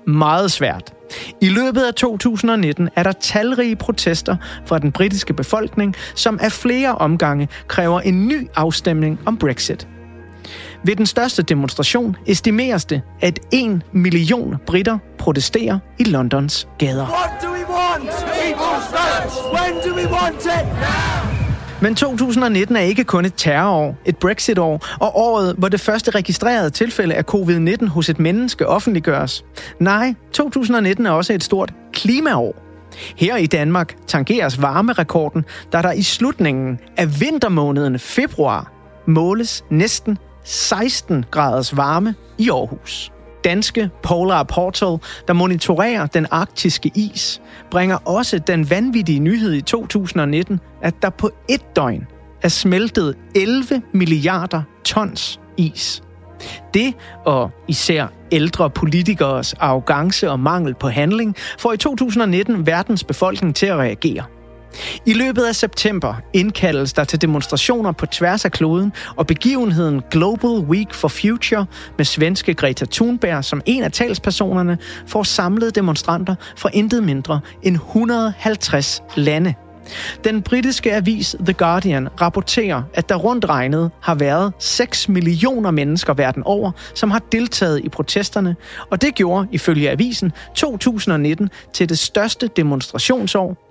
Meget svært. I løbet af 2019 er der talrige protester fra den britiske befolkning, som af flere omgange kræver en ny afstemning om Brexit. Ved den største demonstration estimeres det, at 1 million britter protesterer i Londons gader. What do we want? People's votes. When do we want it? Now. Men 2019 er ikke kun et terrorår, et Brexit-år, og året, hvor det første registrerede tilfælde af covid-19 hos et menneske offentliggøres. Nej, 2019 er også et stort klimaår. Her i Danmark tangeres varmerekorden, da der i slutningen af vintermåneden februar måles næsten 16 graders varme i Aarhus. Danske Polar Portal, der monitorerer den arktiske is, bringer også den vanvittige nyhed i 2019, at der på et døgn er smeltet 11 milliarder tons is. Det, og især ældre politikers arrogance og mangel på handling, får i 2019 verdens befolkning til at reagere. I løbet af september indkaldes der til demonstrationer på tværs af kloden, og begivenheden Global Week for Future med svenske Greta Thunberg som en af talspersonerne får samlet demonstranter fra intet mindre end 150 lande. Den britiske avis The Guardian rapporterer, at der rundt regnet har været 6 millioner mennesker verden over, som har deltaget i protesterne, og det gjorde ifølge avisen 2019 til det største demonstrationsår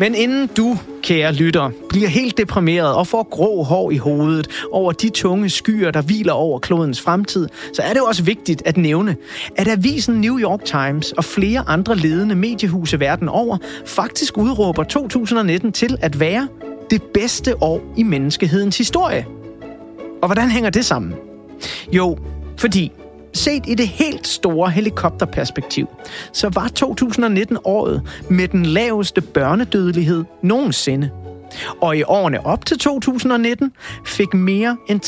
Men inden du, kære lytter, bliver helt deprimeret og får grå hår i hovedet over de tunge skyer, der hviler over klodens fremtid, så er det også vigtigt at nævne, at avisen New York Times og flere andre ledende mediehuse verden over faktisk udråber 2019 til at være det bedste år i menneskehedens historie. Og hvordan hænger det sammen? Jo, fordi set i det helt store helikopterperspektiv, så var 2019 året med den laveste børnedødelighed nogensinde. Og i årene op til 2019 fik mere end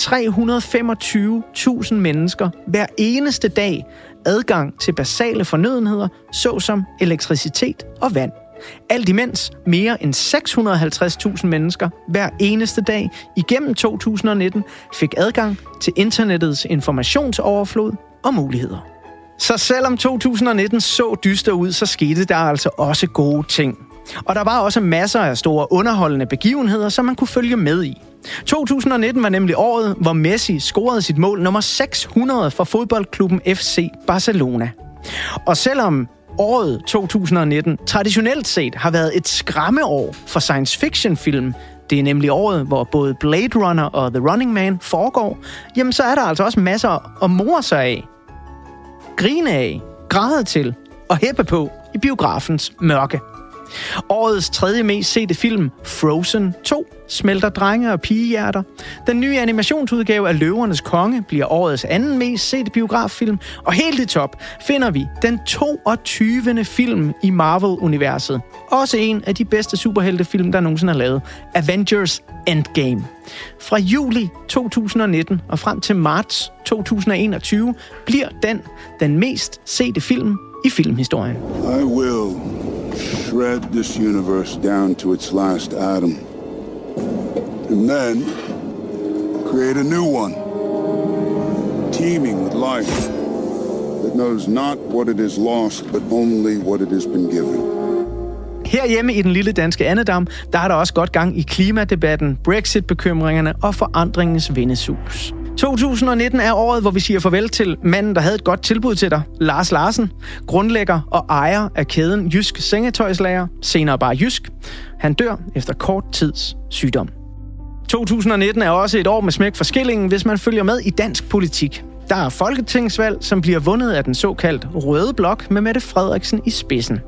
325.000 mennesker hver eneste dag adgang til basale fornødenheder, såsom elektricitet og vand. Alt imens mere end 650.000 mennesker hver eneste dag igennem 2019 fik adgang til internettets informationsoverflod og muligheder. Så selvom 2019 så dyster ud, så skete der altså også gode ting. Og der var også masser af store underholdende begivenheder, som man kunne følge med i. 2019 var nemlig året, hvor Messi scorede sit mål nummer 600 for fodboldklubben FC Barcelona. Og selvom året 2019 traditionelt set har været et skræmmeår for science fiction film, det er nemlig året, hvor både Blade Runner og The Running Man foregår, jamen så er der altså også masser at more sig af, grine af, græde til og hæppe på i biografens mørke. Årets tredje mest sete film, Frozen 2, smelter drenge og pigehjerter. Den nye animationsudgave af Løvernes Konge bliver årets anden mest sete biograffilm. Og helt i top finder vi den 22. film i Marvel-universet. Også en af de bedste superheltefilm, der nogensinde er lavet. Avengers Endgame. Fra juli 2019 og frem til marts 2021 bliver den den mest sete film i filmhistorien. I will shred this universe down to its last atom. And then create a new one, teeming with life that knows not what it is lost, but only what it has been given. Herhjemme i den lille danske der er der også godt gang i klimadebatten, Brexit-bekymringerne og forandringens vindesus. 2019 er året, hvor vi siger farvel til manden, der havde et godt tilbud til dig, Lars Larsen, grundlægger og ejer af kæden Jysk Sengetøjslager, senere bare Jysk. Han dør efter kort tids sygdom. 2019 er også et år med smæk for skillingen, hvis man følger med i dansk politik. Der er folketingsvalg, som bliver vundet af den såkaldt røde blok med Mette Frederiksen i spidsen.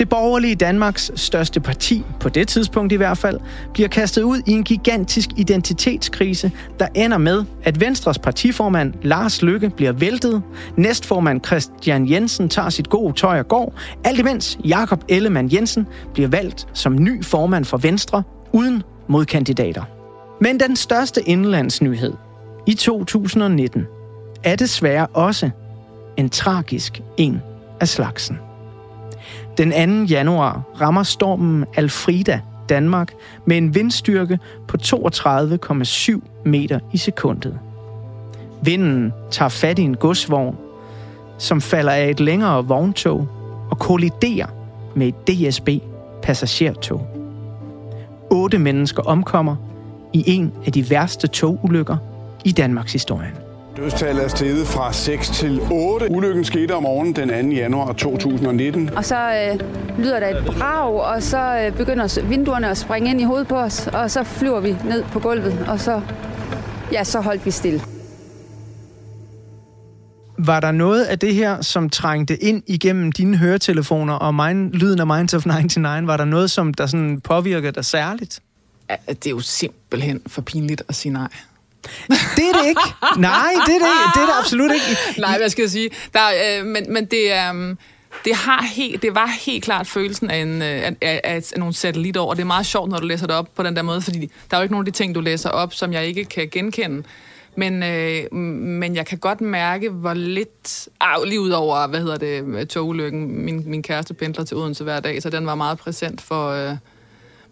Det borgerlige Danmarks største parti, på det tidspunkt i hvert fald, bliver kastet ud i en gigantisk identitetskrise, der ender med, at Venstres partiformand Lars Lykke bliver væltet, næstformand Christian Jensen tager sit gode tøj og går, alt imens Jakob Ellemann Jensen bliver valgt som ny formand for Venstre uden modkandidater. Men den største indlandsnyhed i 2019 er desværre også en tragisk en af slagsen. Den 2. januar rammer stormen Alfrida Danmark med en vindstyrke på 32,7 meter i sekundet. Vinden tager fat i en godsvogn, som falder af et længere vogntog og kolliderer med et DSB passagertog. Otte mennesker omkommer i en af de værste togulykker i Danmarks historie. Dødstallet er steget fra 6 til 8. Ulykken skete om morgenen den 2. januar 2019. Og så øh, lyder der et brag, og så øh, begynder vinduerne at springe ind i hovedet på os, og så flyver vi ned på gulvet, og så, ja, så holdt vi stille. Var der noget af det her, som trængte ind igennem dine høretelefoner og mine, lyden af Minds of 99? Var der noget, som der sådan påvirkede dig særligt? Ja, det er jo simpelthen for pinligt at sige nej. Det er det ikke. Nej, det er det, det, er det absolut ikke. Nej, hvad skal jeg sige? Der, øh, men, men det er... Um, det, har helt, det var helt klart følelsen af, en, øh, af, af, af nogle satellitter over. Det er meget sjovt, når du læser det op på den der måde, fordi der er jo ikke nogen af de ting, du læser op, som jeg ikke kan genkende. Men, øh, men jeg kan godt mærke, hvor lidt... Ah, lige ud over, hvad hedder det, øh, togulykken. Min, min kæreste pendler til Odense hver dag, så den var meget præsent for... Øh,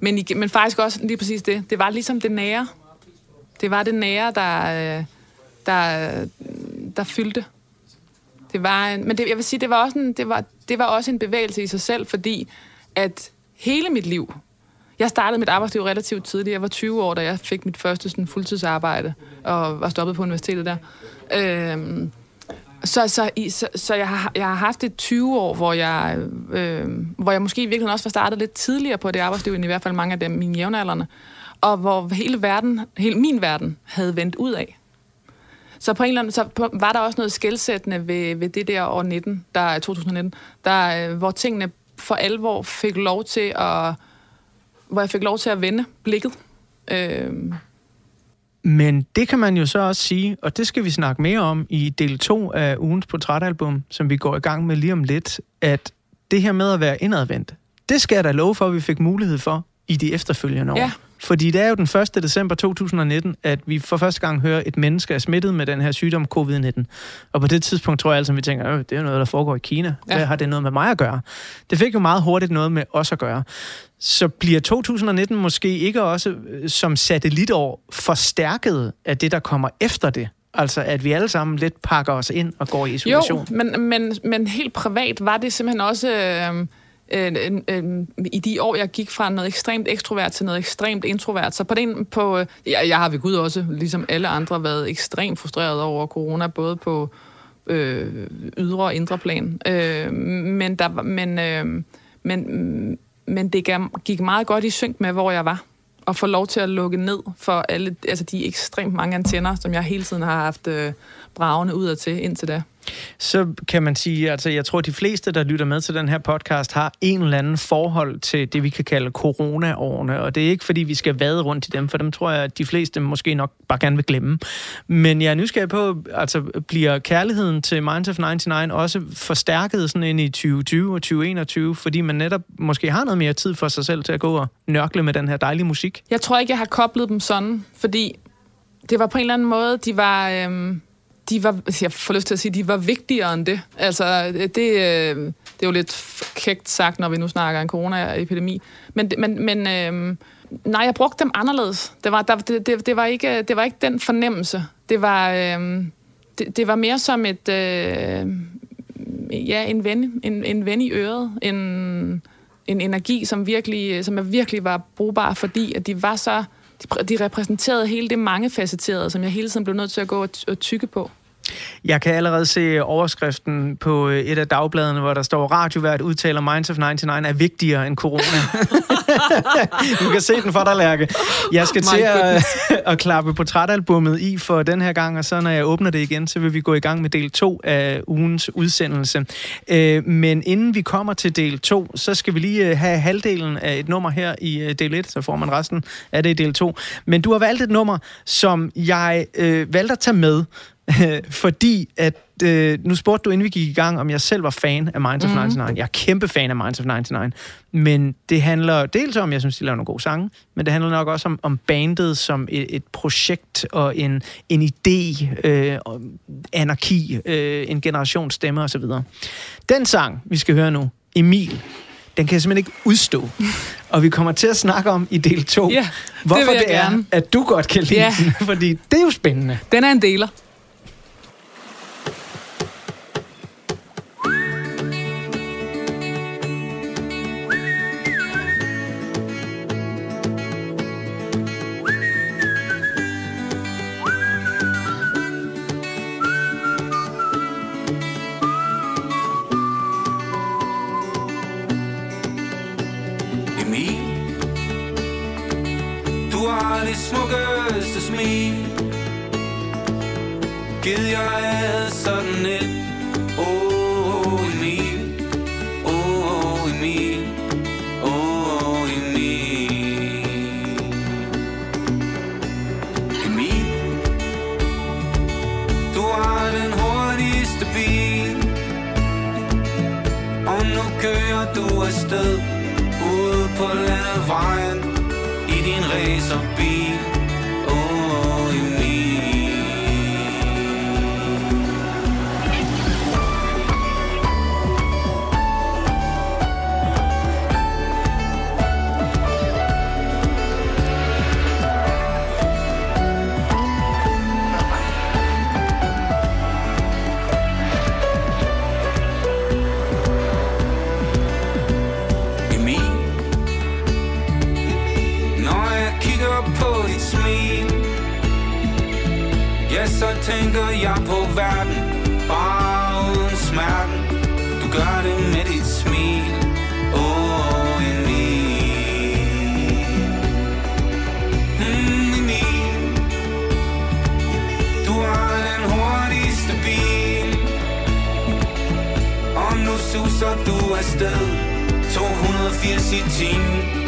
men, men faktisk også lige præcis det. Det var ligesom det nære. Det var det nære, der, øh, der, der fyldte. Det var en, men det, jeg vil sige, det var, også en, det, var, det var også en bevægelse i sig selv, fordi at hele mit liv, jeg startede mit arbejdsliv relativt tidligt. Jeg var 20 år, da jeg fik mit første sådan, fuldtidsarbejde, og var stoppet på universitetet der. Øhm, så, så, i, så, så jeg, har, jeg har haft et 20 år, hvor jeg, øh, hvor jeg måske i virkeligheden også var startet lidt tidligere på det arbejdsliv, end i hvert fald mange af dem, mine jævnaldrende og hvor hele verden, hele min verden, havde vendt ud af. Så på en eller anden, så var der også noget skældsættende ved, ved det der år 19, der er 2019, der, hvor tingene for alvor fik lov til at, hvor jeg fik lov til at vende blikket. Øh. Men det kan man jo så også sige, og det skal vi snakke mere om i del 2 af ugens portrætalbum, som vi går i gang med lige om lidt, at det her med at være indadvendt, det skal jeg da love for, at vi fik mulighed for i de efterfølgende år. Ja. Fordi det er jo den 1. december 2019, at vi for første gang hører, at et menneske er smittet med den her sygdom covid-19. Og på det tidspunkt tror jeg altså, at vi tænker, at det er noget, der foregår i Kina. Ja. Hvad har det noget med mig at gøre? Det fik jo meget hurtigt noget med os at gøre. Så bliver 2019 måske ikke også øh, som satellitår forstærket af det, der kommer efter det? Altså, at vi alle sammen lidt pakker os ind og går i isolation. Jo, men, men, men helt privat var det simpelthen også... Øh øh, øh, i de år, jeg gik fra noget ekstremt ekstrovert til noget ekstremt introvert. Så på den, på, øh, jeg, jeg har ved Gud også, ligesom alle andre, været ekstremt frustreret over corona, både på øh, ydre og indre plan. Øh, men, der, var- men, øh, men, men det gik meget godt i synk med, hvor jeg var. Og få lov til at lukke ned for alle altså de ekstremt mange antenner, som jeg hele tiden har haft øh, bragende ud af til indtil da. Så kan man sige, altså jeg tror, de fleste, der lytter med til den her podcast, har en eller anden forhold til det, vi kan kalde coronaårene. Og det er ikke, fordi vi skal vade rundt i dem, for dem tror jeg, at de fleste måske nok bare gerne vil glemme. Men jeg er nysgerrig på, altså bliver kærligheden til Minds of 99 også forstærket sådan ind i 2020 og 2021, fordi man netop måske har noget mere tid for sig selv til at gå og nørkle med den her dejlige musik? Jeg tror ikke, jeg har koblet dem sådan, fordi det var på en eller anden måde, de var... Øhm, de var, jeg får lyst til at sige, de var vigtigere end det. Altså, det, øh, det er jo lidt kægt sagt, når vi nu snakker en coronaepidemi. Men, men, men øh, nej, jeg brugte dem anderledes. Det var, der, det, det, det, var ikke, det var ikke den fornemmelse. Det var, øh, det, det var mere som et... Øh, ja, en ven, en, en ven i øret. En, en energi, som virkelig, som jeg virkelig var brugbar, fordi at de var så... De, de repræsenterede hele det mangefacetterede, som jeg hele tiden blev nødt til at gå og, og tykke på. Jeg kan allerede se overskriften på øh, et af dagbladene, hvor der står, radiovært udtaler Minds of 99 er vigtigere end corona. du kan se den for dig, Lærke. Jeg skal My til at, at klappe portrætalbummet i for den her gang, og så når jeg åbner det igen, så vil vi gå i gang med del 2 af ugens udsendelse. Øh, Men inden vi kommer til del 2, så skal vi lige øh, have halvdelen af et nummer her i del 1, så får man resten af det i del 2. Men du har valgt et nummer, som jeg øh, valgte at tage med, fordi at øh, nu spurgte du, inden vi gik i gang, om jeg selv var fan af Minds of 99. Jeg er kæmpe fan af Minds of 99. Men det handler dels om, jeg synes, de laver nogle gode sange, men det handler nok også om, om bandet som et, et projekt og en, en idé, øh, anarki, øh, en generations stemme osv. Den sang, vi skal høre nu, Emil, den kan jeg simpelthen ikke udstå. Og vi kommer til at snakke om i del 2, Ja, det hvorfor jeg det er, gerne. at du godt kan lide Ja. den, fordi det er jo spændende. Den er en deler. Emil Du har det smukkeste smil. Gid jeg havde sådan et landevejen I din racerbil tænker jeg på verden. Bare uden smerten. Du gør det med dit smil. Åh, Emil. Mm, Emil. Du har den hurtigste bil. Og nu suser du afsted. 280 i timen.